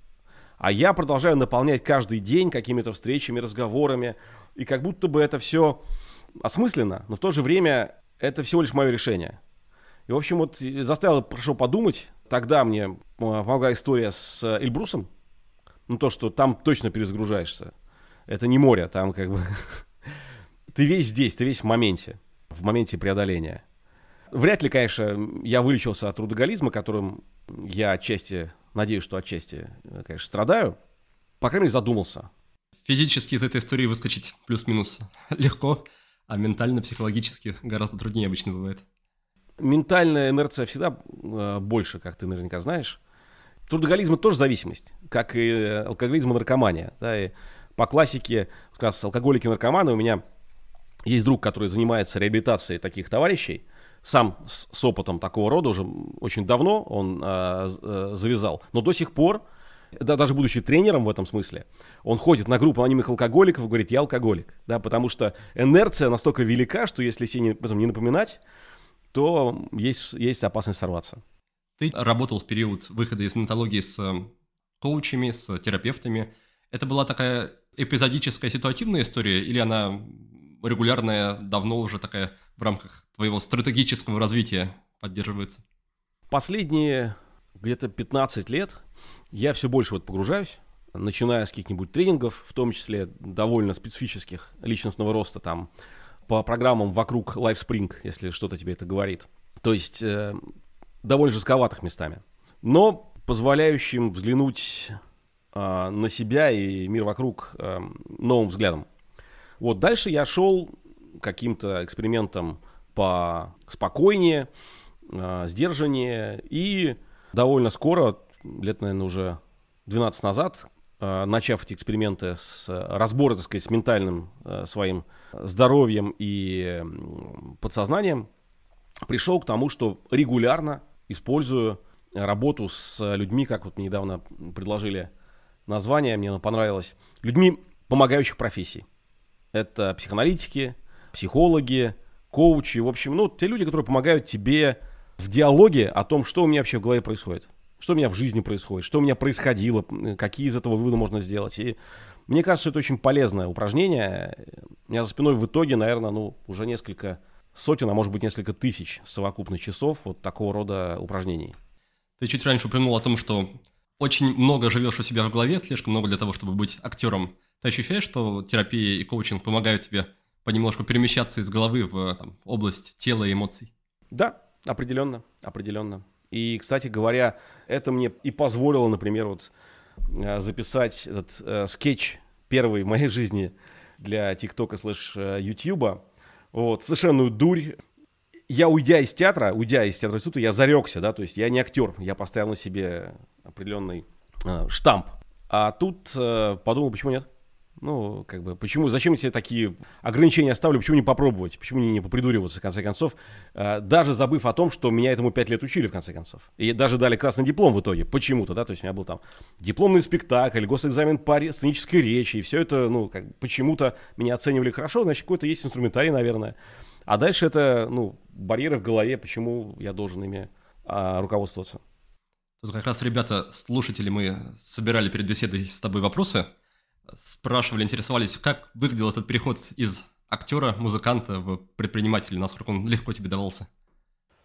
А я продолжаю наполнять каждый день какими-то встречами, разговорами, и как будто бы это все осмысленно, но в то же время это всего лишь мое решение. И, в общем, вот заставило, прошу подумать, тогда мне помогла история с Эльбрусом, ну то, что там точно перезагружаешься. Это не море, там как бы ты весь здесь, ты весь в моменте, в моменте преодоления. Вряд ли, конечно, я вылечился от трудоголизма, которым я отчасти, надеюсь, что отчасти, конечно, страдаю. По крайней мере, задумался. Физически из этой истории выскочить плюс-минус легко, а ментально, психологически гораздо труднее обычно бывает. Ментальная инерция всегда э, больше, как ты наверняка знаешь. Трудоголизм – это тоже зависимость, как и алкоголизм и наркомания. Да, и по классике, как раз алкоголики и наркоманы у меня есть друг, который занимается реабилитацией таких товарищей, сам с, с опытом такого рода уже очень давно он э, э, завязал, но до сих пор, да, даже будучи тренером в этом смысле, он ходит на группу анонимных алкоголиков и говорит, я алкоголик, да, потому что инерция настолько велика, что если себе об этом не напоминать, то есть, есть опасность сорваться. Ты работал в период выхода из нотологии с э, коучами, с терапевтами. Это была такая эпизодическая ситуативная история или она регулярная, давно уже такая в рамках твоего стратегического развития поддерживается? Последние где-то 15 лет я все больше вот погружаюсь, начиная с каких-нибудь тренингов, в том числе довольно специфических личностного роста, там, по программам вокруг LifeSpring, если что-то тебе это говорит. То есть э, довольно жестковатых местами. Но позволяющим взглянуть э, на себя и мир вокруг э, новым взглядом. Вот дальше я шел каким-то экспериментом по спокойнее, э, сдержаннее. И довольно скоро, лет, наверное, уже 12 назад, э, начав эти эксперименты с разбора, так сказать, с ментальным э, своим здоровьем и подсознанием, пришел к тому, что регулярно использую работу с людьми, как вот недавно предложили название, мне оно понравилось, людьми помогающих профессий. Это психоаналитики, психологи, коучи, в общем, ну, те люди, которые помогают тебе в диалоге о том, что у меня вообще в голове происходит, что у меня в жизни происходит, что у меня происходило, какие из этого выводы можно сделать. И мне кажется, это очень полезное упражнение. У меня за спиной в итоге, наверное, ну, уже несколько сотен, а может быть несколько тысяч совокупных часов вот такого рода упражнений. Ты чуть раньше упомянул о том, что очень много живешь у себя в голове, слишком много для того, чтобы быть актером. Ты ощущаешь, что терапия и коучинг помогают тебе понемножку перемещаться из головы в там, область тела и эмоций? Да, определенно, определенно. И, кстати говоря, это мне и позволило, например, вот э, записать этот э, скетч первый в моей жизни для ТикТока слэш э, Ютьюба. Вот, совершенную дурь. Я, уйдя из театра, уйдя из театра института, я зарекся, да, то есть я не актер, я поставил на себе определенный э, штамп. А тут э, подумал, почему нет? Ну, как бы, почему, зачем я себе такие ограничения оставлю, почему не попробовать, почему не, не попридуриваться, в конце концов, э, даже забыв о том, что меня этому пять лет учили, в конце концов. И даже дали красный диплом в итоге, почему-то, да, то есть у меня был там дипломный спектакль, госэкзамен по сценической речи, и все это, ну, как почему-то меня оценивали хорошо, значит, какой-то есть инструментарий, наверное. А дальше это, ну, барьеры в голове, почему я должен ими а, руководствоваться. Тут как раз, ребята, слушатели, мы собирали перед беседой с тобой вопросы, спрашивали, интересовались, как выглядел этот переход из актера, музыканта в предпринимателя, насколько он легко тебе давался?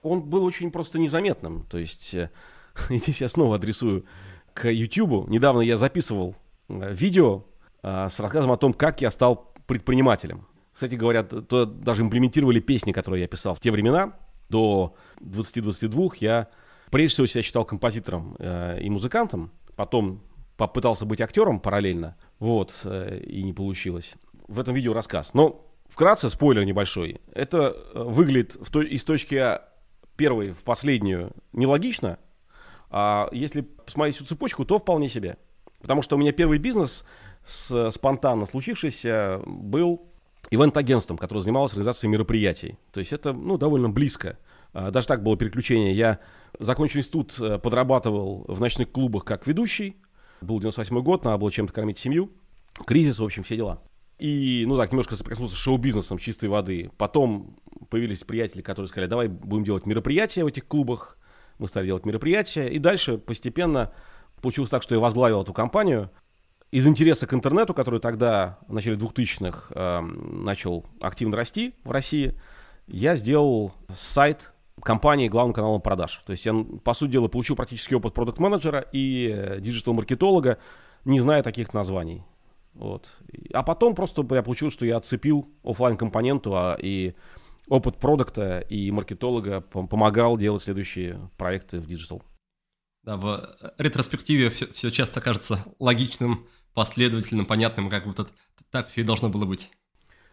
Он был очень просто незаметным. То есть, э, здесь я снова адресую к YouTube. Недавно я записывал э, видео э, с рассказом о том, как я стал предпринимателем. Кстати говоря, то даже имплементировали песни, которые я писал в те времена. До 20-22 я прежде всего себя считал композитором и музыкантом. Потом попытался быть актером параллельно, вот, э, и не получилось. В этом видео рассказ. Но вкратце, спойлер небольшой, это э, выглядит из точки А первой в последнюю нелогично, а если посмотреть всю цепочку, то вполне себе. Потому что у меня первый бизнес, с, спонтанно случившийся, был ивент-агентством, которое занималось организацией мероприятий. То есть это ну, довольно близко. А, даже так было переключение. Я закончил институт, э, подрабатывал в ночных клубах как ведущий, был 98 год, надо было чем-то кормить семью. Кризис, в общем, все дела. И, ну так, немножко соприкоснулся с шоу-бизнесом чистой воды. Потом появились приятели, которые сказали, давай будем делать мероприятия в этих клубах. Мы стали делать мероприятия. И дальше постепенно получилось так, что я возглавил эту компанию. Из интереса к интернету, который тогда, в начале 2000-х, э, начал активно расти в России, я сделал сайт компании главным каналом продаж. То есть я, по сути дела, получил практически опыт продукт-менеджера и диджитал-маркетолога, не зная таких названий. Вот. А потом просто я получил, что я отцепил офлайн компоненту а, и опыт продукта и маркетолога помогал делать следующие проекты в digital. Да, в ретроспективе все, все часто кажется логичным, последовательным, понятным, как будто так все и должно было быть.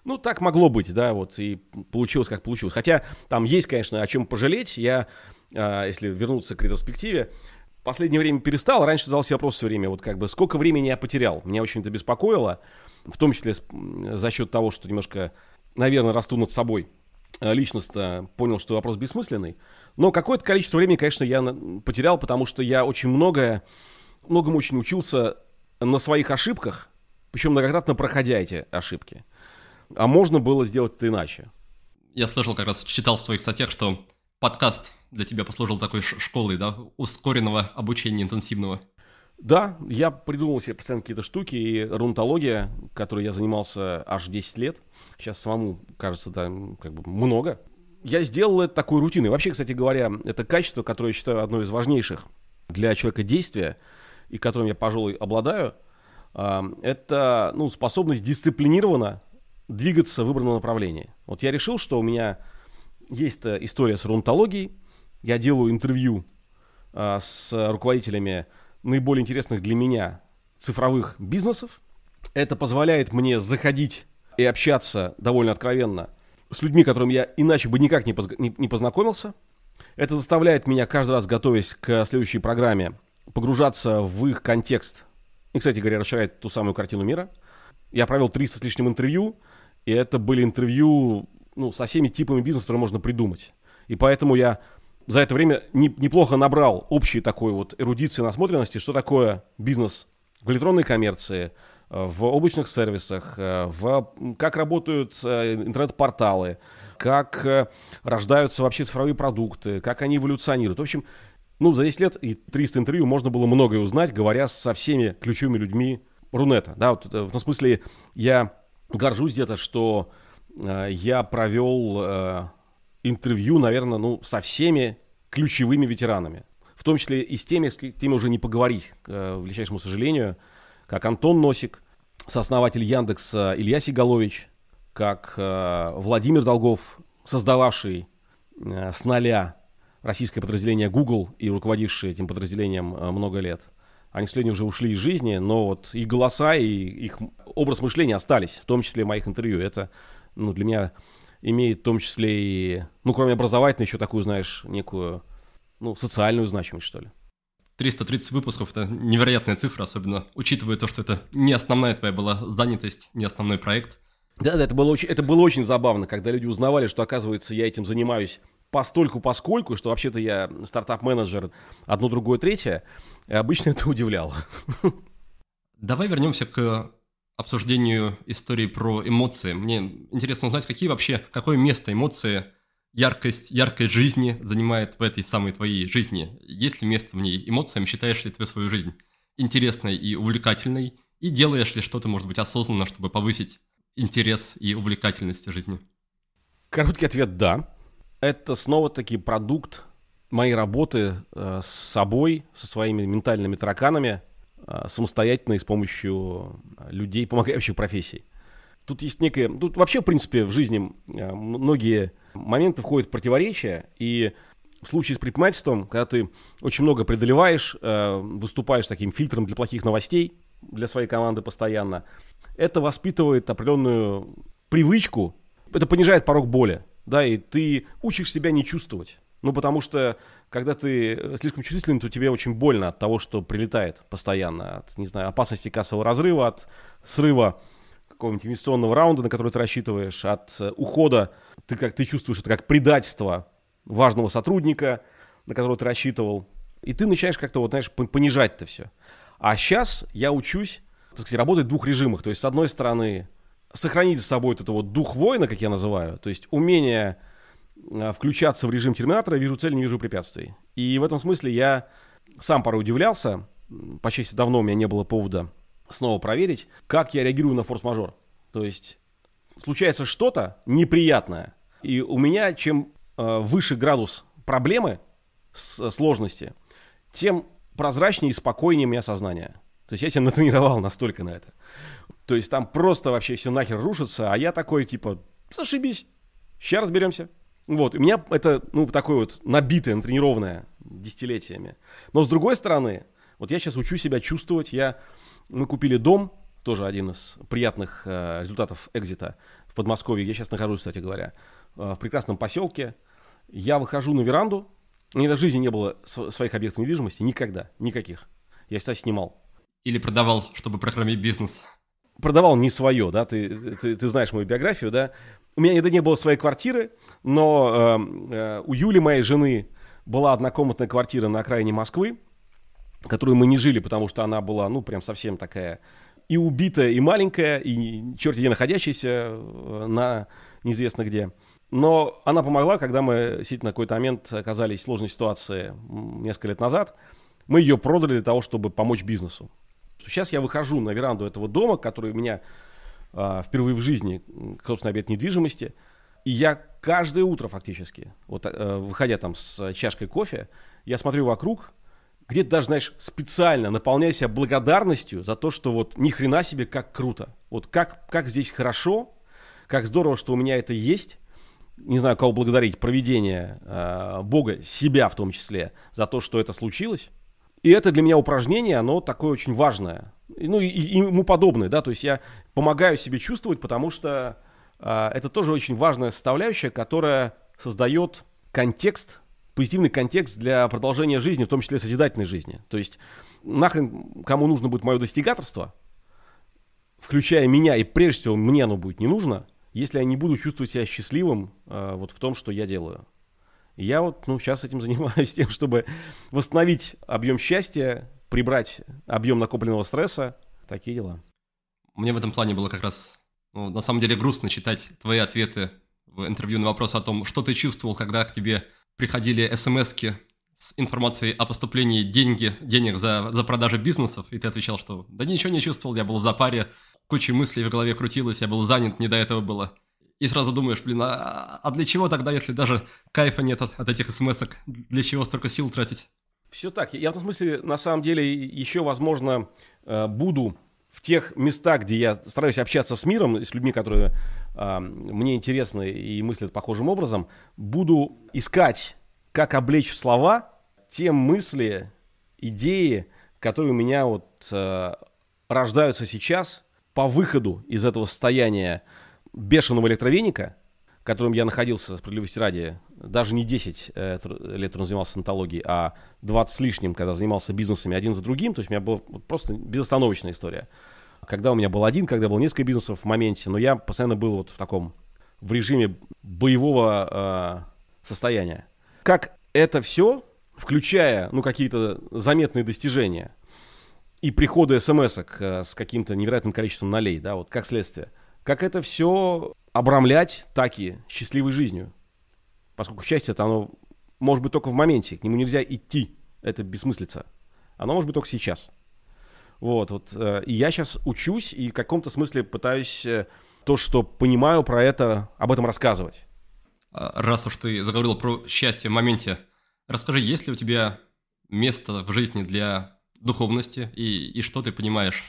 Ну, так могло быть, да, вот, и получилось, как получилось. Хотя там есть, конечно, о чем пожалеть. Я, э, если вернуться к ретроспективе, в последнее время перестал. Раньше задал вопрос все время, вот как бы, сколько времени я потерял. Меня очень это беспокоило, в том числе за счет того, что немножко, наверное, расту над собой а, личностно понял, что вопрос бессмысленный. Но какое-то количество времени, конечно, я потерял, потому что я очень многое, многому очень учился на своих ошибках, причем многократно проходя эти ошибки. А можно было сделать это иначе. Я слышал, как раз читал в своих статьях, что подкаст для тебя послужил такой школой, да, ускоренного обучения интенсивного. Да, я придумал себе постоянно какие-то штуки, и рунтология, которой я занимался аж 10 лет, сейчас самому кажется, да, как бы много. Я сделал это такой рутиной. Вообще, кстати говоря, это качество, которое я считаю одно из важнейших для человека действия, и которым я, пожалуй, обладаю, а, это ну, способность дисциплинированно двигаться в выбранном направлении. Вот я решил, что у меня есть э, история с рунтологией. Я делаю интервью а, с руководителями наиболее интересных для меня цифровых бизнесов. Это позволяет мне заходить и общаться довольно откровенно с людьми, которым я иначе бы никак не, поз... не, не познакомился. Это заставляет меня каждый раз, готовясь к следующей программе, погружаться в их контекст. И, кстати говоря, расширяет ту самую картину мира. Я провел 300 с лишним интервью, и это были интервью ну, со всеми типами бизнеса, которые можно придумать. И поэтому я за это время не, неплохо набрал общей такой вот эрудиции насмотренности, что такое бизнес в электронной коммерции, э, в облачных сервисах, э, в, как работают э, интернет-порталы, как рождаются вообще цифровые продукты, как они эволюционируют. В общем, ну, за 10 лет и 300 интервью можно было многое узнать, говоря со всеми ключевыми людьми Рунета. Да, вот, в том смысле я горжусь где-то, что э, я провел э, интервью, наверное, ну, со всеми ключевыми ветеранами. В том числе и с теми, с теми уже не поговорить, к э, величайшему сожалению, как Антон Носик, сооснователь Яндекса Илья Сигалович, как э, Владимир Долгов, создававший э, с нуля российское подразделение Google и руководивший этим подразделением э, много лет – они, к сожалению, уже ушли из жизни, но вот их голоса и их образ мышления остались, в том числе моих интервью. Это ну, для меня имеет в том числе и, ну, кроме образовательной, еще такую, знаешь, некую, ну, социальную значимость, что ли. 330 выпусков – это невероятная цифра, особенно учитывая то, что это не основная твоя была занятость, не основной проект. Да, да, это было очень, это было очень забавно, когда люди узнавали, что, оказывается, я этим занимаюсь постольку поскольку, что вообще-то я стартап-менеджер одно, другое, третье, и обычно это удивляло. Давай вернемся к обсуждению истории про эмоции. Мне интересно узнать, какие вообще, какое место эмоции, яркость, яркость жизни занимает в этой самой твоей жизни. Есть ли место в ней эмоциям? Считаешь ли ты свою жизнь интересной и увлекательной? И делаешь ли что-то, может быть, осознанно, чтобы повысить интерес и увлекательность жизни? Короткий ответ – да. Это снова-таки продукт моей работы э, с собой, со своими ментальными тараканами, э, самостоятельно и с помощью людей, помогающих профессий. Тут есть некое... Тут вообще, в принципе, в жизни э, многие моменты входят в противоречия, и в случае с предпринимательством, когда ты очень много преодолеваешь, э, выступаешь таким фильтром для плохих новостей для своей команды постоянно, это воспитывает определенную привычку, это понижает порог боли да, и ты учишь себя не чувствовать. Ну, потому что, когда ты э, слишком чувствительный, то тебе очень больно от того, что прилетает постоянно, от, не знаю, опасности кассового разрыва, от срыва какого-нибудь инвестиционного раунда, на который ты рассчитываешь, от э, ухода, ты как ты чувствуешь это как предательство важного сотрудника, на которого ты рассчитывал, и ты начинаешь как-то, вот, знаешь, понижать это все. А сейчас я учусь, так сказать, работать в двух режимах. То есть, с одной стороны, сохранить за собой вот это вот дух воина, как я называю, то есть умение а, включаться в режим терминатора, вижу цель, не вижу препятствий. И в этом смысле я сам порой удивлялся, по счастью, давно у меня не было повода снова проверить, как я реагирую на форс-мажор. То есть случается что-то неприятное, и у меня чем э, выше градус проблемы, с, сложности, тем прозрачнее и спокойнее у меня сознание. То есть я себя натренировал настолько на это. То есть там просто вообще все нахер рушится, а я такой, типа, зашибись, сейчас разберемся. Вот, у меня это, ну, такое вот набитое, натренированное десятилетиями. Но с другой стороны, вот я сейчас учу себя чувствовать, я, мы купили дом, тоже один из приятных э, результатов экзита в Подмосковье, я сейчас нахожусь, кстати говоря, э, в прекрасном поселке. Я выхожу на веранду, у меня в жизни не было своих объектов недвижимости, никогда, никаких. Я всегда снимал. Или продавал, чтобы прокормить бизнес продавал не свое, да, ты, ты, ты знаешь мою биографию, да. У меня никогда не было своей квартиры, но э, э, у Юли, моей жены, была однокомнатная квартира на окраине Москвы, которую мы не жили, потому что она была, ну, прям совсем такая и убитая, и маленькая, и черт где находящаяся э, на неизвестно где. Но она помогла, когда мы действительно на какой-то момент оказались в сложной ситуации несколько лет назад. Мы ее продали для того, чтобы помочь бизнесу. Сейчас я выхожу на веранду этого дома, который у меня э, впервые в жизни, собственно, объект недвижимости, и я каждое утро фактически, вот э, выходя там с чашкой кофе, я смотрю вокруг, где-то даже, знаешь, специально наполняю себя благодарностью за то, что вот ни хрена себе как круто. Вот как, как здесь хорошо, как здорово, что у меня это есть. Не знаю, кого благодарить, проведение э, Бога, себя в том числе, за то, что это случилось. И это для меня упражнение, оно такое очень важное. Ну и, и ему подобное, да, то есть я помогаю себе чувствовать, потому что э, это тоже очень важная составляющая, которая создает контекст, позитивный контекст для продолжения жизни, в том числе созидательной жизни. То есть нахрен кому нужно будет мое достигаторство, включая меня, и прежде всего мне оно будет не нужно, если я не буду чувствовать себя счастливым э, вот в том, что я делаю я вот, ну, сейчас этим занимаюсь тем, чтобы восстановить объем счастья, прибрать объем накопленного стресса, такие дела. Мне в этом плане было как раз, ну, на самом деле, грустно читать твои ответы в интервью на вопрос о том, что ты чувствовал, когда к тебе приходили смс с информацией о поступлении деньги, денег за, за продажу бизнесов, и ты отвечал, что да ничего не чувствовал, я был в запаре, куча мыслей в голове крутилась, я был занят, не до этого было. И сразу думаешь, блин, а, а для чего тогда, если даже кайфа нет от, от этих смс? Для чего столько сил тратить? Все так. Я в этом смысле, на самом деле, еще, возможно, э, буду в тех местах, где я стараюсь общаться с миром, с людьми, которые э, мне интересны и мыслят похожим образом, буду искать, как облечь в слова те мысли, идеи, которые у меня вот э, рождаются сейчас по выходу из этого состояния бешеного электровеника, котором я находился, справедливости ради, даже не 10 э, лет он занимался антологией, а 20 с лишним, когда занимался бизнесами один за другим, то есть у меня была просто безостановочная история. Когда у меня был один, когда было несколько бизнесов в моменте, но я постоянно был вот в таком, в режиме боевого э, состояния. Как это все, включая, ну, какие-то заметные достижения и приходы смс э, с каким-то невероятным количеством налей, да, вот как следствие, как это все обрамлять таки счастливой жизнью. Поскольку счастье это оно может быть только в моменте, к нему нельзя идти, это бессмыслица. Оно может быть только сейчас. Вот, вот. Э, и я сейчас учусь и в каком-то смысле пытаюсь э, то, что понимаю про это, об этом рассказывать. А, раз уж ты заговорил про счастье в моменте, расскажи, есть ли у тебя место в жизни для духовности и, и что ты понимаешь,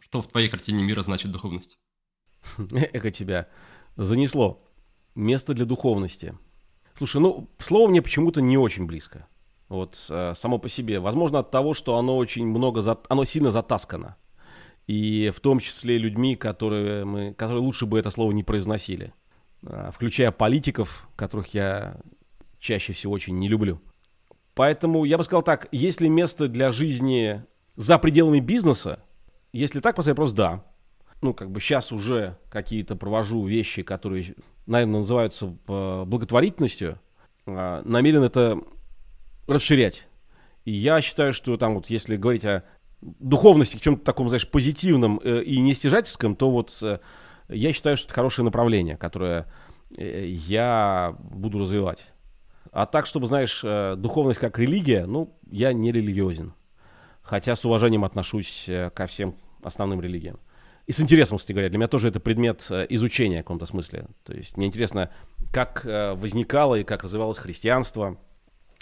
что в твоей картине мира значит духовность? Эко тебя занесло. Место для духовности. Слушай, ну, слово мне почему-то не очень близко. Вот э, само по себе. Возможно, от того, что оно очень много, за... оно сильно затаскано. И в том числе людьми, которые, мы, которые лучше бы это слово не произносили. Э, включая политиков, которых я чаще всего очень не люблю. Поэтому я бы сказал так, есть ли место для жизни за пределами бизнеса? Если так, поставить вопрос «да» ну, как бы сейчас уже какие-то провожу вещи, которые, наверное, называются э, благотворительностью, а, намерен это расширять. И я считаю, что там вот если говорить о духовности, к чем-то таком, знаешь, позитивном э, и нестяжательском, то вот э, я считаю, что это хорошее направление, которое я буду развивать. А так, чтобы, знаешь, духовность как религия, ну, я не религиозен. Хотя с уважением отношусь ко всем основным религиям и с интересом, кстати говоря. Для меня тоже это предмет э, изучения в каком-то смысле. То есть мне интересно, как э, возникало и как развивалось христианство,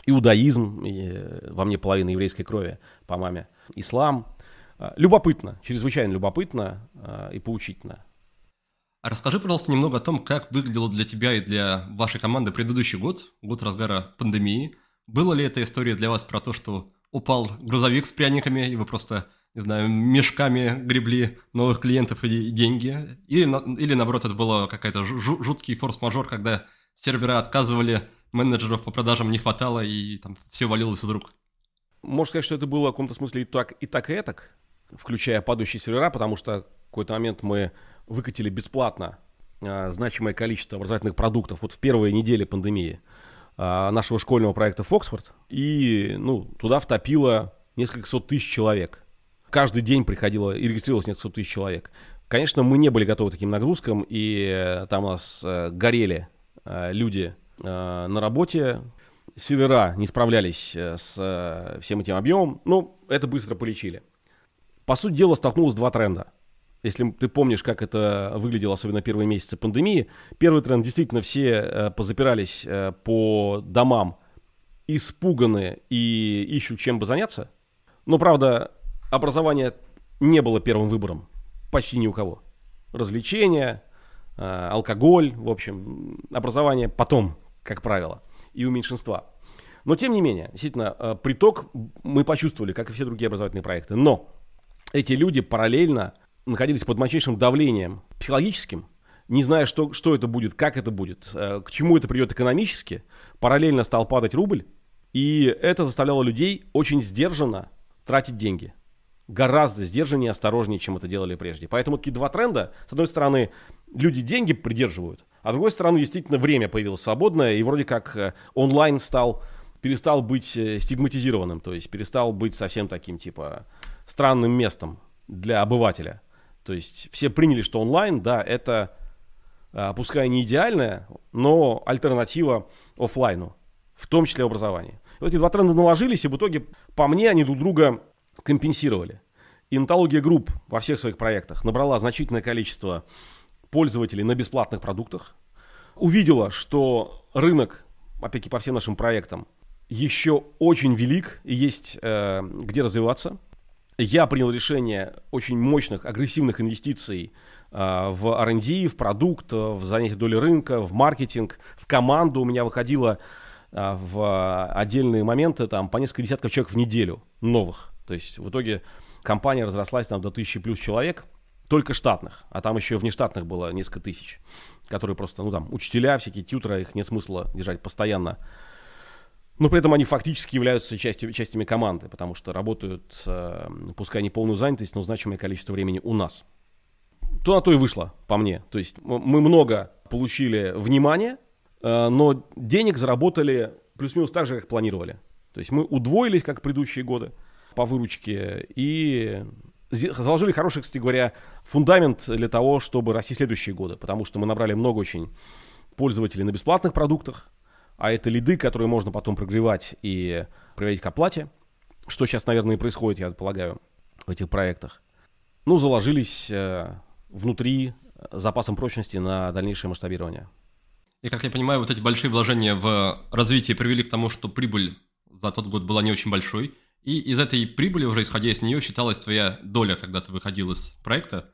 иудаизм, и э, во мне половина еврейской крови по маме, ислам. Любопытно, чрезвычайно любопытно и поучительно. А расскажи, пожалуйста, немного о том, как выглядел для тебя и для вашей команды предыдущий год, год разгара пандемии. Было ли эта история для вас про то, что упал грузовик с пряниками, и вы просто не знаю, мешками гребли новых клиентов и деньги. Или, или наоборот, это было какая-то жуткий форс-мажор, когда сервера отказывали, менеджеров по продажам не хватало, и там все валилось из рук. Можно сказать, что это было в каком-то смысле и так, и так, и этак, включая падающие сервера, потому что в какой-то момент мы выкатили бесплатно а, значимое количество образовательных продуктов вот в первые недели пандемии а, нашего школьного проекта Фоксфорд, и ну, туда втопило несколько сот тысяч человек каждый день приходило и регистрировалось несколько тысяч человек. Конечно, мы не были готовы к таким нагрузкам, и э, там у нас э, горели э, люди на работе, сервера не справлялись с всем этим объемом, но это быстро полечили. По сути дела, столкнулось два тренда. Если ты помнишь, как это выглядело, особенно первые месяцы пандемии, первый тренд действительно все позапирались по домам, испуганные и ищут чем бы заняться. Но, правда, образование не было первым выбором почти ни у кого. Развлечения, э, алкоголь, в общем, образование потом, как правило, и у меньшинства. Но тем не менее, действительно, э, приток мы почувствовали, как и все другие образовательные проекты. Но эти люди параллельно находились под мощнейшим давлением психологическим, не зная, что, что это будет, как это будет, э, к чему это придет экономически. Параллельно стал падать рубль, и это заставляло людей очень сдержанно тратить деньги гораздо сдержаннее и осторожнее, чем это делали прежде. Поэтому такие два тренда. С одной стороны, люди деньги придерживают, а с другой стороны, действительно, время появилось свободное, и вроде как э, онлайн стал, перестал быть э, стигматизированным, то есть перестал быть совсем таким, типа, странным местом для обывателя. То есть все приняли, что онлайн, да, это, э, пускай не идеальная, но альтернатива офлайну, в том числе в образовании. вот эти два тренда наложились, и в итоге, по мне, они друг друга компенсировали. Нетология Групп во всех своих проектах набрала значительное количество пользователей на бесплатных продуктах. Увидела, что рынок, опять-таки по всем нашим проектам, еще очень велик и есть э, где развиваться. Я принял решение очень мощных, агрессивных инвестиций э, в R&D, в продукт, в занятие доли рынка, в маркетинг, в команду. У меня выходило э, в отдельные моменты там, по несколько десятков человек в неделю новых. То есть в итоге компания разрослась там до тысячи плюс человек только штатных, а там еще внештатных было несколько тысяч, которые просто, ну там, учителя, всякие тьютеры, их нет смысла держать постоянно. Но при этом они фактически являются частью, частями команды, потому что работают, э, пускай не полную занятость, но значимое количество времени у нас. То на то и вышло, по мне. То есть мы много получили внимания, э, но денег заработали плюс-минус так же, как планировали. То есть мы удвоились, как предыдущие годы, по выручке, и заложили хороший, кстати говоря, фундамент для того, чтобы расти следующие годы, потому что мы набрали много очень пользователей на бесплатных продуктах, а это лиды, которые можно потом прогревать и приводить к оплате, что сейчас, наверное, и происходит, я полагаю, в этих проектах. Ну, заложились э, внутри запасом прочности на дальнейшее масштабирование. И, как я понимаю, вот эти большие вложения в развитие привели к тому, что прибыль за тот год была не очень большой, и из этой прибыли, уже исходя из нее, считалась твоя доля, когда ты выходил из проекта.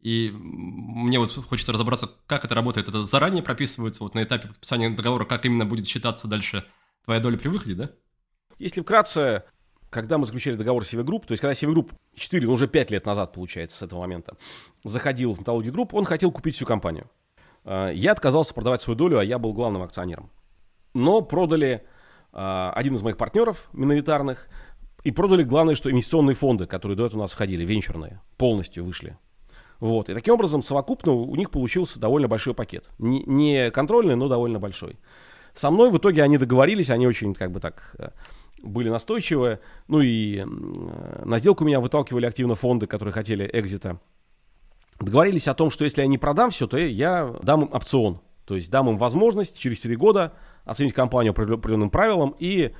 И мне вот хочется разобраться, как это работает. Это заранее прописывается вот на этапе подписания договора, как именно будет считаться дальше твоя доля при выходе, да? Если вкратце, когда мы заключили договор с CV Group, то есть когда CV Group 4, ну уже 5 лет назад, получается, с этого момента, заходил в Нетологию Групп, он хотел купить всю компанию. А, я отказался продавать свою долю, а я был главным акционером. Но продали а, один из моих партнеров миноритарных, и продали, главное, что инвестиционные фонды, которые до этого у нас входили, венчурные, полностью вышли. Вот. И таким образом, совокупно у них получился довольно большой пакет. Не, не контрольный, но довольно большой. Со мной в итоге они договорились, они очень как бы так э, были настойчивы. Ну и на сделку меня выталкивали активно фонды, которые хотели экзита. Договорились о том, что если я не продам все, то я дам им опцион. То есть дам им возможность через 4 года оценить компанию по определенным правилам и э,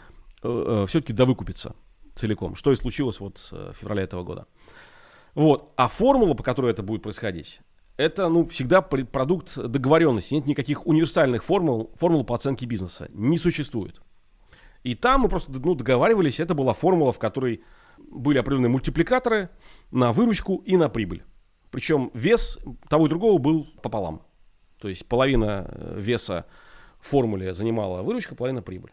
э, все-таки довыкупиться целиком, что и случилось вот э, в феврале этого года. Вот. А формула, по которой это будет происходить, это ну, всегда продукт договоренности. Нет никаких универсальных формул, формул по оценке бизнеса. Не существует. И там мы просто ну, договаривались, это была формула, в которой были определенные мультипликаторы на выручку и на прибыль. Причем вес того и другого был пополам. То есть половина э, веса в формуле занимала выручка, половина прибыль.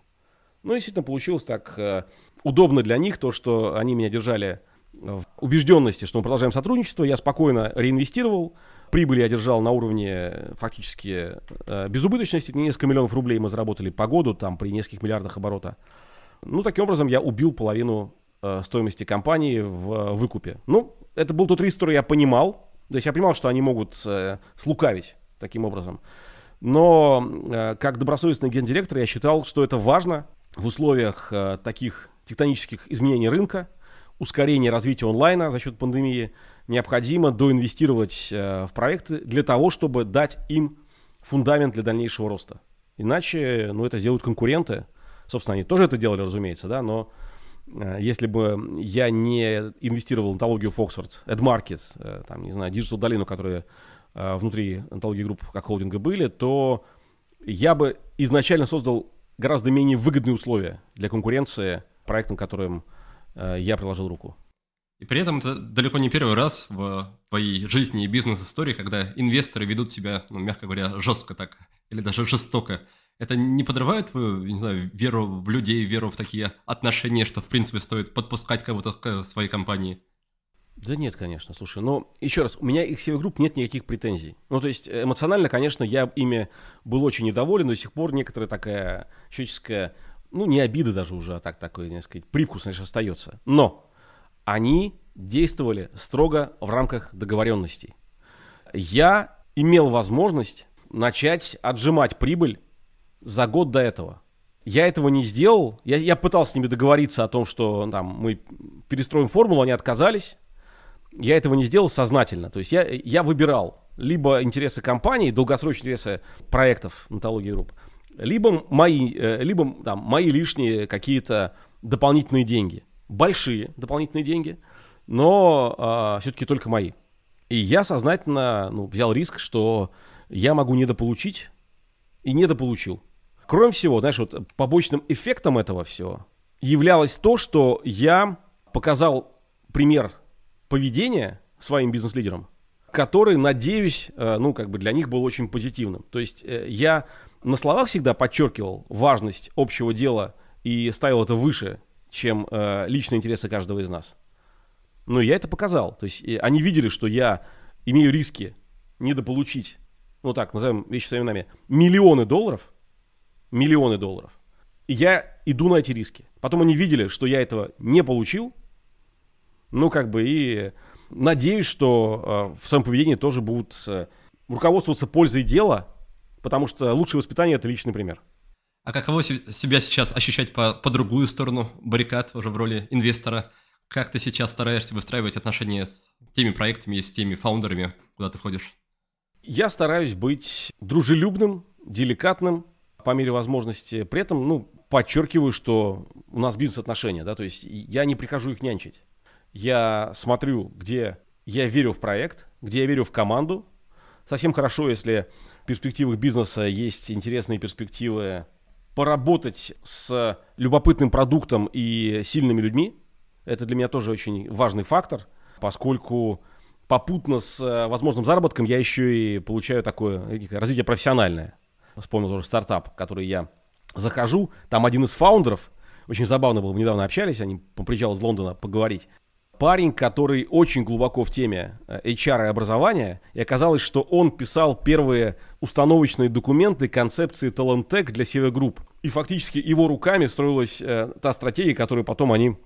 Ну, действительно, получилось так э, удобно для них, то, что они меня держали в убежденности, что мы продолжаем сотрудничество. Я спокойно реинвестировал. Прибыль я держал на уровне фактически э, безубыточности. Несколько миллионов рублей мы заработали по году, там при нескольких миллиардах оборота. Ну, таким образом, я убил половину э, стоимости компании в э, выкупе. Ну, это был тот риск, который я понимал. То есть я понимал, что они могут э, слукавить таким образом. Но э, как добросовестный гендиректор я считал, что это важно в условиях э, таких тектонических изменений рынка, ускорения развития онлайна за счет пандемии, необходимо доинвестировать э, в проекты для того, чтобы дать им фундамент для дальнейшего роста. Иначе, ну, это сделают конкуренты. Собственно, они тоже это делали, разумеется, да, но э, если бы я не инвестировал в антологию Foxford, AdMarket, э, там, не знаю, Digital Долину, которые внутри антологии групп как холдинга были, то я бы изначально создал гораздо менее выгодные условия для конкуренции проектам, которым э, я приложил руку. И при этом это далеко не первый раз в твоей жизни и бизнес-истории, когда инвесторы ведут себя, ну, мягко говоря, жестко так, или даже жестоко. Это не подрывает твою, не знаю, веру в людей, веру в такие отношения, что, в принципе, стоит подпускать кого-то к своей компании? Да нет, конечно, слушай, но еще раз, у меня их CV групп нет никаких претензий. Ну, то есть эмоционально, конечно, я ими был очень недоволен, до сих пор некоторая такая человеческая ну, не обида даже уже, а так такой, так сказать, привкус, конечно, остается. Но они действовали строго в рамках договоренностей. Я имел возможность начать отжимать прибыль за год до этого. Я этого не сделал. Я, я пытался с ними договориться о том, что там, мы перестроим формулу, они отказались. Я этого не сделал сознательно. То есть я, я выбирал либо интересы компании, долгосрочные интересы проектов Нетологии Групп, либо мои, э, либо там, мои лишние какие-то дополнительные деньги. Большие дополнительные деньги, но э, а, все-таки только мои. И я сознательно ну, взял риск, что я могу недополучить, и недополучил. Кроме всего, знаешь, вот побочным эффектом этого всего являлось то, что я показал пример поведения своим бизнес-лидерам, который, надеюсь, э, ну, как бы для них был очень позитивным. То есть э, я на словах всегда подчеркивал важность общего дела и ставил это выше, чем э, личные интересы каждого из нас. Но я это показал. То есть они видели, что я имею риски недополучить, ну так, назовем вещи своими именами, миллионы долларов, миллионы долларов, и я иду на эти риски. Потом они видели, что я этого не получил, ну, как бы, и надеюсь, что э, в своем поведении тоже будут э, руководствоваться пользой дела, потому что лучшее воспитание – это личный пример. А каково себя сейчас ощущать по, по другую сторону баррикад, уже в роли инвестора? Как ты сейчас стараешься выстраивать отношения с теми проектами и с теми фаундерами, куда ты входишь? Я стараюсь быть дружелюбным, деликатным по мере возможности. При этом, ну, подчеркиваю, что у нас бизнес-отношения, да, то есть я не прихожу их нянчить. Я смотрю, где я верю в проект, где я верю в команду. Совсем хорошо, если в перспективах бизнеса есть интересные перспективы поработать с любопытным продуктом и сильными людьми. Это для меня тоже очень важный фактор, поскольку попутно с э, возможным заработком я еще и получаю такое развитие профессиональное. Вспомнил тоже стартап, который я захожу, там один из фаундеров, очень забавно было, мы недавно общались, они приезжал из Лондона поговорить, парень, который очень глубоко в теме э, HR и образования, и оказалось, что он писал первые установочные документы концепции TalentTech для Севергрупп. И фактически его руками строилась э, та стратегия, которую потом они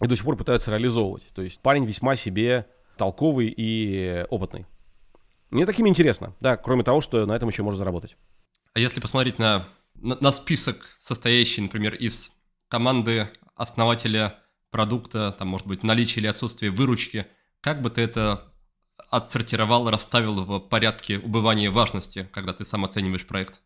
и до сих пор пытаются реализовывать. То есть парень весьма себе толковый и опытный. Мне таким интересно, да, кроме того, что на этом еще можно заработать. А если посмотреть на на, на список, состоящий, например, из команды основателя продукта, там, может быть, наличие или отсутствие выручки, как бы ты это отсортировал, расставил в порядке убывания важности, когда ты сам оцениваешь проект?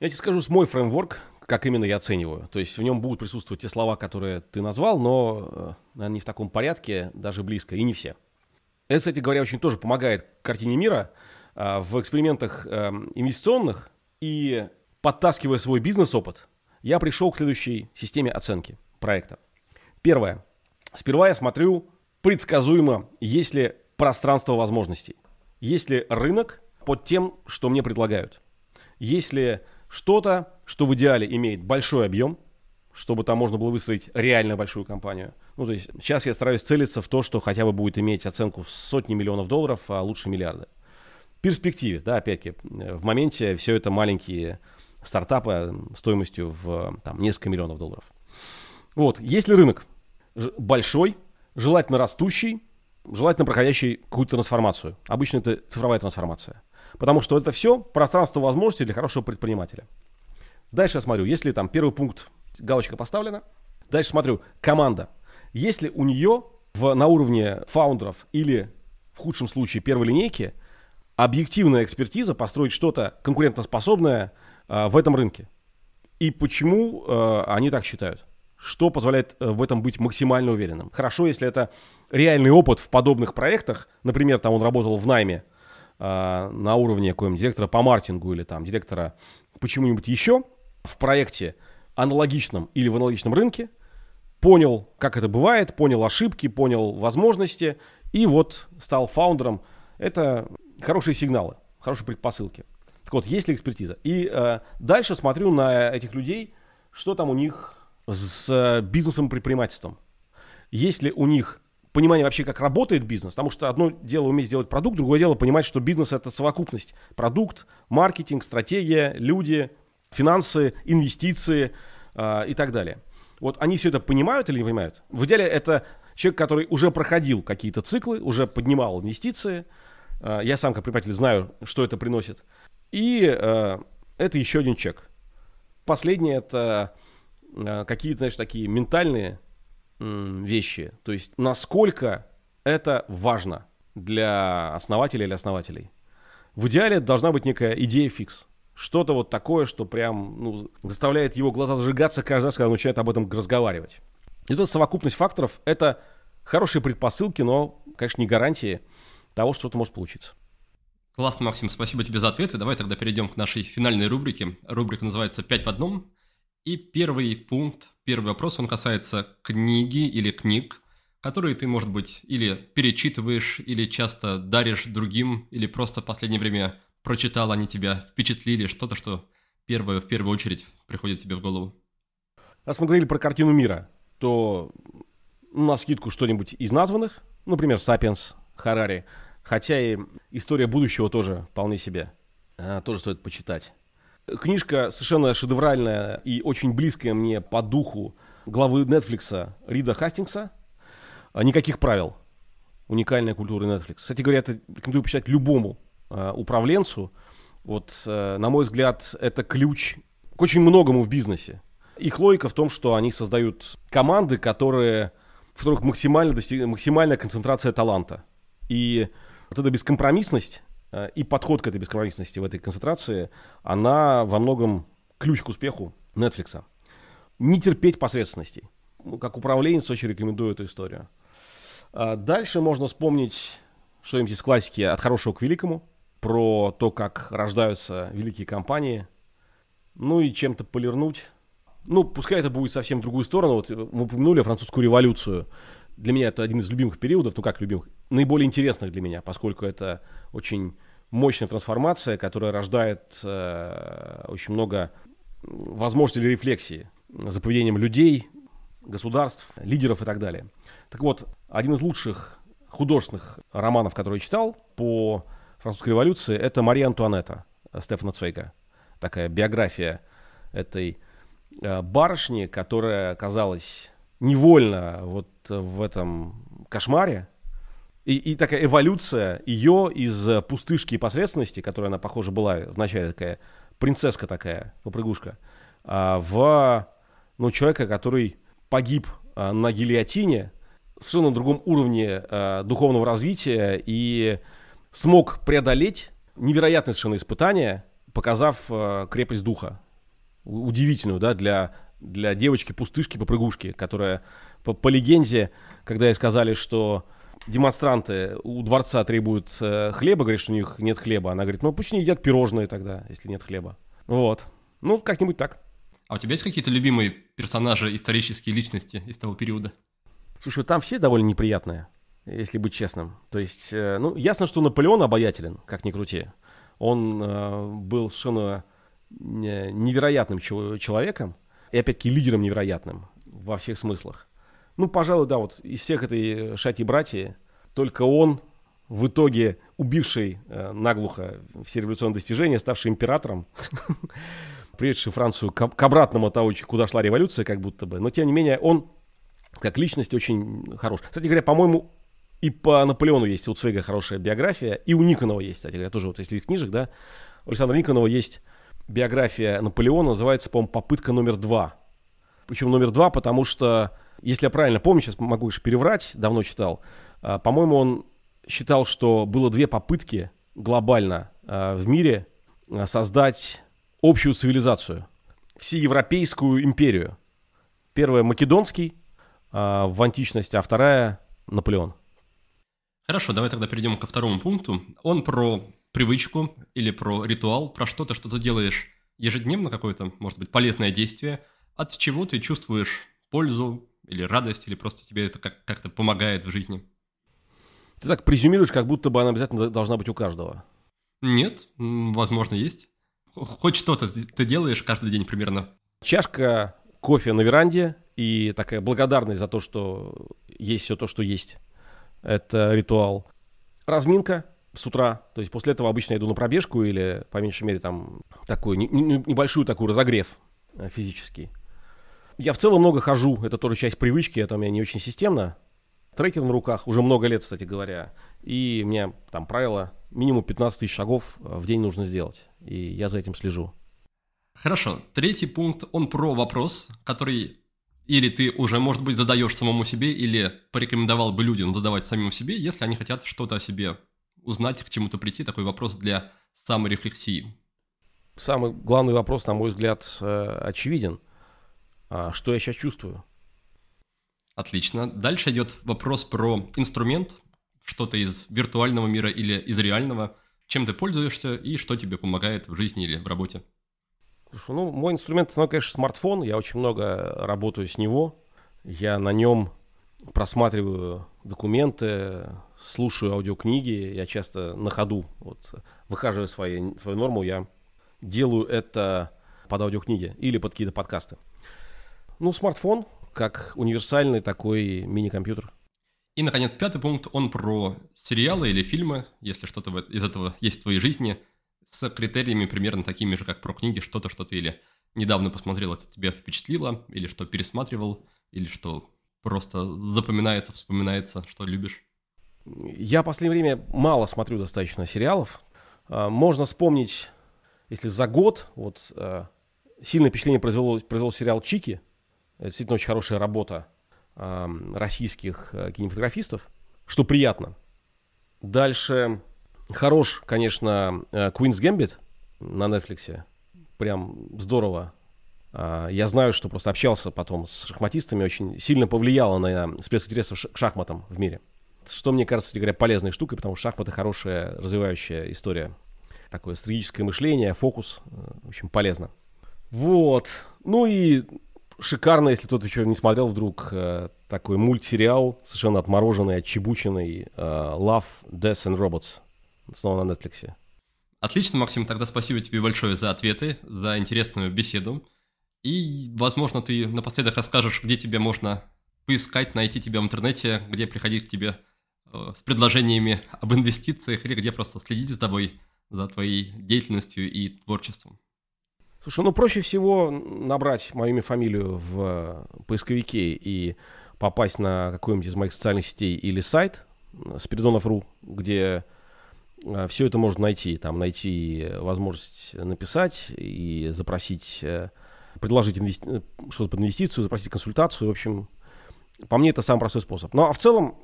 Я тебе скажу, мой фреймворк, как именно я оцениваю. То есть в нем будут присутствовать те слова, которые ты назвал, но, э, наверное, не в таком порядке, даже близко, и не все. Это, кстати говоря, очень тоже помогает картине мира а, в экспериментах эм, инвестиционных и подтаскивая свой бизнес-опыт, я пришел к следующей системе оценки проекта. Первое. Сперва я смотрю предсказуемо, есть ли пространство возможностей. Есть ли рынок под тем, что мне предлагают. Есть ли что-то, что в идеале имеет большой объем, чтобы там можно было выстроить реально большую компанию. Ну, то есть сейчас я стараюсь целиться в то, что хотя бы будет иметь оценку в сотни миллионов долларов, а лучше миллиарды. В перспективе, да, опять-таки, в моменте все это маленькие стартапа стоимостью в там, несколько миллионов долларов. Вот, если рынок большой, желательно растущий, желательно проходящий какую-то трансформацию. Обычно это цифровая трансформация. Потому что это все пространство возможностей для хорошего предпринимателя. Дальше я смотрю, если там первый пункт, галочка поставлена. Дальше смотрю, команда. Если у нее в, на уровне фаундеров или в худшем случае первой линейки объективная экспертиза построить что-то конкурентоспособное, а, в этом рынке. И почему э, они так считают? Что позволяет э, в этом быть максимально уверенным? Хорошо, если это реальный опыт в подобных проектах. Например, там он работал в найме э, на уровне какого-нибудь директора по маркетингу или там директора почему-нибудь еще в проекте аналогичном или в аналогичном рынке, понял, как это бывает, понял ошибки, понял возможности и вот стал фаундером. Это хорошие сигналы, хорошие предпосылки. Так вот, есть ли экспертиза? И э, дальше смотрю на этих людей, что там у них с э, бизнесом и предпринимательством. Есть ли у них понимание вообще, как работает бизнес, потому что одно дело уметь сделать продукт, другое дело понимать, что бизнес это совокупность. Продукт, маркетинг, стратегия, люди, финансы, инвестиции э, и так далее. Вот они все это понимают или не понимают? В идеале это человек, который уже проходил какие-то циклы, уже поднимал инвестиции. Э, я сам как предприниматель знаю, что это приносит. И э, это еще один чек. Последнее это какие-то, знаешь, такие ментальные э, вещи. То есть насколько это важно для основателя или основателей. В идеале должна быть некая идея фикс. Что-то вот такое, что прям ну, заставляет его глаза зажигаться каждый раз, когда он начинает об этом разговаривать. И тут совокупность факторов – это хорошие предпосылки, но, конечно, не гарантии того, что что-то может получиться. Классно, Максим, спасибо тебе за ответы. Давай тогда перейдем к нашей финальной рубрике. Рубрика называется «Пять в одном». И первый пункт, первый вопрос, он касается книги или книг, которые ты, может быть, или перечитываешь, или часто даришь другим, или просто в последнее время прочитал, они тебя впечатлили, что-то, что первое, в первую очередь приходит тебе в голову. Раз мы говорили про картину мира, то на скидку что-нибудь из названных, например, «Сапиенс», «Харари», Хотя и история будущего тоже вполне себе. А, тоже стоит почитать. Книжка совершенно шедевральная и очень близкая мне по духу главы Netflix Рида Хастингса. А, Никаких правил. Уникальная культура Netflix. Кстати говоря, это рекомендую почитать любому э, управленцу. Вот, э, на мой взгляд, это ключ к очень многому в бизнесе. Их логика в том, что они создают команды, которые, в которых максимально достиг... максимальная концентрация таланта. И вот эта бескомпромиссность и подход к этой бескомпромиссности в этой концентрации, она во многом ключ к успеху Netflix. Не терпеть посредственностей. Ну, как управленец очень рекомендую эту историю. А дальше можно вспомнить что-нибудь из классики «От хорошего к великому», про то, как рождаются великие компании, ну и чем-то полирнуть. Ну, пускай это будет совсем в другую сторону. Вот мы упомянули французскую революцию. Для меня это один из любимых периодов, ну как любимых, наиболее интересных для меня, поскольку это очень мощная трансформация, которая рождает э, очень много возможностей для рефлексии за поведением людей, государств, лидеров и так далее. Так вот, один из лучших художественных романов, который я читал по французской революции, это «Мария Антуанетта» Стефана Цвейга. Такая биография этой э, барышни, которая оказалась невольно вот в этом кошмаре. И, и такая эволюция ее из пустышки и посредственности, которая она, похоже, была вначале такая принцесска такая, попрыгушка, а, в ну, человека, который погиб а, на гильотине, совершенно другом уровне э, духовного развития и смог преодолеть невероятное совершенно испытание, показав э, крепость духа. Удивительную, да, для, для девочки-пустышки-попрыгушки, которая по, по легенде, когда ей сказали, что демонстранты у дворца требуют э, хлеба, говорят, что у них нет хлеба. Она говорит, ну пусть они едят пирожные тогда, если нет хлеба. Вот. Ну, как-нибудь так. А у тебя есть какие-то любимые персонажи, исторические личности из того периода? Слушай, там все довольно неприятные, если быть честным. То есть, э, ну, ясно, что Наполеон обаятелен, как ни крути. Он э, был совершенно невероятным человеком, и опять-таки лидером невероятным во всех смыслах. Ну, пожалуй, да, вот из всех этой шати братья только он в итоге убивший э, наглухо все революционные достижения, ставший императором, приведший Францию к, к обратному того, куда шла революция, как будто бы. Но, тем не менее, он как личность очень хорош. Кстати говоря, по-моему, и по Наполеону есть у Цвейга хорошая биография, и у Никонова есть, кстати говоря, тоже вот если книжек, да, у Александра Никонова есть биография Наполеона, называется, по-моему, «Попытка номер два». Причем номер два, потому что, если я правильно помню, сейчас могу лишь переврать, давно читал, а, по-моему, он считал, что было две попытки глобально а, в мире а, создать общую цивилизацию, всеевропейскую империю. Первая – Македонский, в античности, а вторая Наполеон. Хорошо, давай тогда перейдем ко второму пункту. Он про привычку или про ритуал, про что-то, что ты делаешь ежедневно, какое-то, может быть, полезное действие, от чего ты чувствуешь пользу или радость, или просто тебе это как- как-то помогает в жизни. Ты так презюмируешь, как будто бы она обязательно должна быть у каждого. Нет, возможно, есть. Хоть что-то ты делаешь каждый день примерно. Чашка кофе на веранде и такая благодарность за то, что есть все то, что есть. Это ритуал. Разминка с утра, то есть после этого обычно иду на пробежку или, по меньшей мере, там такой небольшую такую разогрев э, физический. Я в целом много хожу, это тоже часть привычки, это у меня не очень системно. Трекер на руках уже много лет, кстати говоря. И у меня там правило, минимум 15 тысяч шагов э, в день нужно сделать. И я за этим слежу. Хорошо. Третий пункт, он про вопрос, который или ты уже, может быть, задаешь самому себе, или порекомендовал бы людям задавать самим себе, если они хотят что-то о себе узнать, к чему-то прийти, такой вопрос для саморефлексии. Самый главный вопрос, на мой взгляд, э, очевиден. А что я сейчас чувствую? Отлично. Дальше идет вопрос про инструмент, что-то из виртуального мира или из реального, чем ты пользуешься и что тебе помогает в жизни или в работе. Слушай, ну, мой инструмент, ну, конечно, смартфон. Я очень много работаю с него. Я на нем просматриваю документы, слушаю аудиокниги. Я часто на ходу, вот, выхаживаю свои, свою норму, я делаю это под аудиокниги или под какие-то подкасты. Ну, смартфон, как универсальный такой мини-компьютер. И, наконец, пятый пункт, он про сериалы или фильмы, если что-то из этого есть в твоей жизни, с критериями примерно такими же, как про книги, что-то, что ты или недавно посмотрел, это тебя впечатлило, или что пересматривал, или что просто запоминается, вспоминается, что любишь. Я в последнее время мало смотрю достаточно сериалов. А, можно вспомнить, если за год, вот а, сильное впечатление произвело, произвел сериал «Чики». Это действительно очень хорошая работа а, российских кинематографистов, что приятно. Дальше хорош, конечно, Queen's Gambit на Netflix. Прям здорово. Я знаю, что просто общался потом с шахматистами, очень сильно повлияло на всплеск интереса к шахматам в мире. Что мне кажется, говоря, полезной штукой, потому что шахматы хорошая развивающая история. Такое стратегическое мышление, фокус, э, в общем, полезно. Вот. Ну и шикарно, если кто-то еще не смотрел вдруг, э, такой мультсериал, совершенно отмороженный, отчебученный, э, Love, Death and Robots. Снова на Netflix. Отлично, Максим, тогда спасибо тебе большое за ответы, за интересную беседу. И, возможно, ты напоследок расскажешь, где тебе можно поискать, найти тебя в интернете, где приходить к тебе с предложениями об инвестициях или где просто следить за тобой, за твоей деятельностью и творчеством? Слушай, ну проще всего набрать мою имя, фамилию в поисковике и попасть на какой-нибудь из моих социальных сетей или сайт Спиридонов.ру, где э, все это можно найти. Там найти возможность написать и запросить, э, предложить инвести... что-то под инвестицию, запросить консультацию. В общем, по мне это самый простой способ. Ну а в целом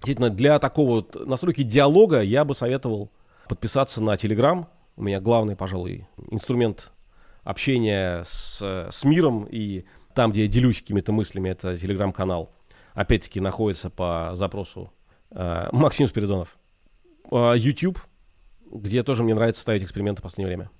Действительно, для такого вот настройки диалога я бы советовал подписаться на Telegram. У меня главный, пожалуй, инструмент общения с, с миром и там, где я делюсь какими-то мыслями, это Telegram-канал. Опять-таки находится по запросу э, Максим Спиридонов. Э, YouTube, где тоже мне нравится ставить эксперименты в последнее время.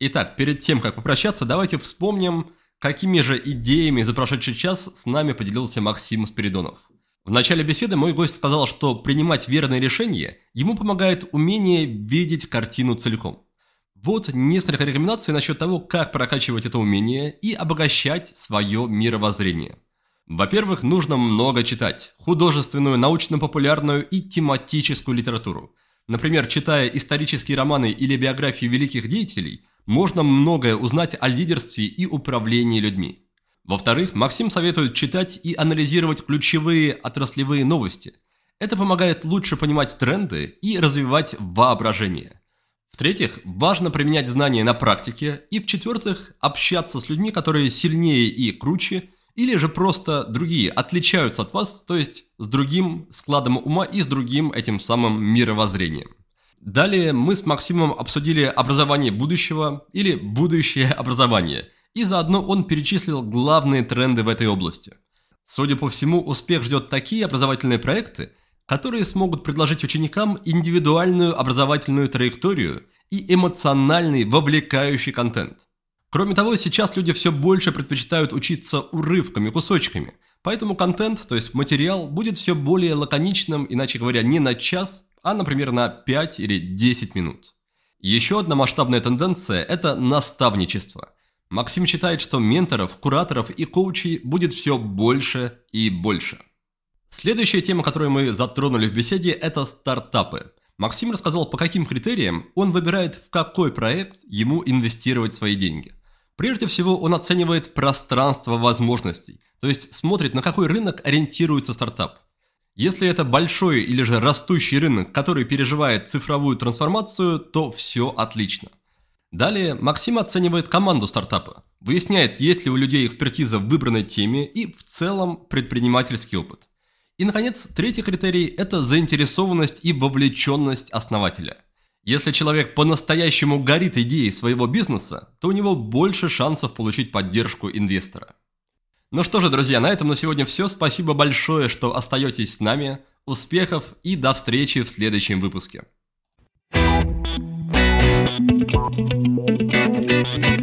Итак, перед тем, как попрощаться, давайте вспомним, какими же идеями за прошедший час с нами поделился Максим Спиридонов. В начале беседы мой гость сказал, что принимать верные решения ему помогает умение видеть картину целиком. Вот несколько рекомендаций насчет того, как прокачивать это умение и обогащать свое мировоззрение. Во-первых, нужно много читать. Художественную, научно-популярную и тематическую литературу. Например, читая исторические романы или биографии великих деятелей, можно многое узнать о лидерстве и управлении людьми. Во-вторых, Максим советует читать и анализировать ключевые отраслевые новости. Это помогает лучше понимать тренды и развивать воображение. В-третьих, важно применять знания на практике. И в-четвертых, общаться с людьми, которые сильнее и круче, или же просто другие, отличаются от вас, то есть с другим складом ума и с другим этим самым мировоззрением. Далее мы с Максимом обсудили образование будущего или будущее образование – и заодно он перечислил главные тренды в этой области. Судя по всему, успех ждет такие образовательные проекты, которые смогут предложить ученикам индивидуальную образовательную траекторию и эмоциональный вовлекающий контент. Кроме того, сейчас люди все больше предпочитают учиться урывками, кусочками, поэтому контент, то есть материал, будет все более лаконичным, иначе говоря, не на час, а, например, на 5 или 10 минут. Еще одна масштабная тенденция – это наставничество – Максим считает, что менторов, кураторов и коучей будет все больше и больше. Следующая тема, которую мы затронули в беседе, это стартапы. Максим рассказал, по каким критериям он выбирает, в какой проект ему инвестировать свои деньги. Прежде всего, он оценивает пространство возможностей, то есть смотрит, на какой рынок ориентируется стартап. Если это большой или же растущий рынок, который переживает цифровую трансформацию, то все отлично. Далее Максим оценивает команду стартапа, выясняет, есть ли у людей экспертиза в выбранной теме и в целом предпринимательский опыт. И, наконец, третий критерий – это заинтересованность и вовлеченность основателя. Если человек по-настоящему горит идеей своего бизнеса, то у него больше шансов получить поддержку инвестора. Ну что же, друзья, на этом на сегодня все. Спасибо большое, что остаетесь с нами. Успехов и до встречи в следующем выпуске. Música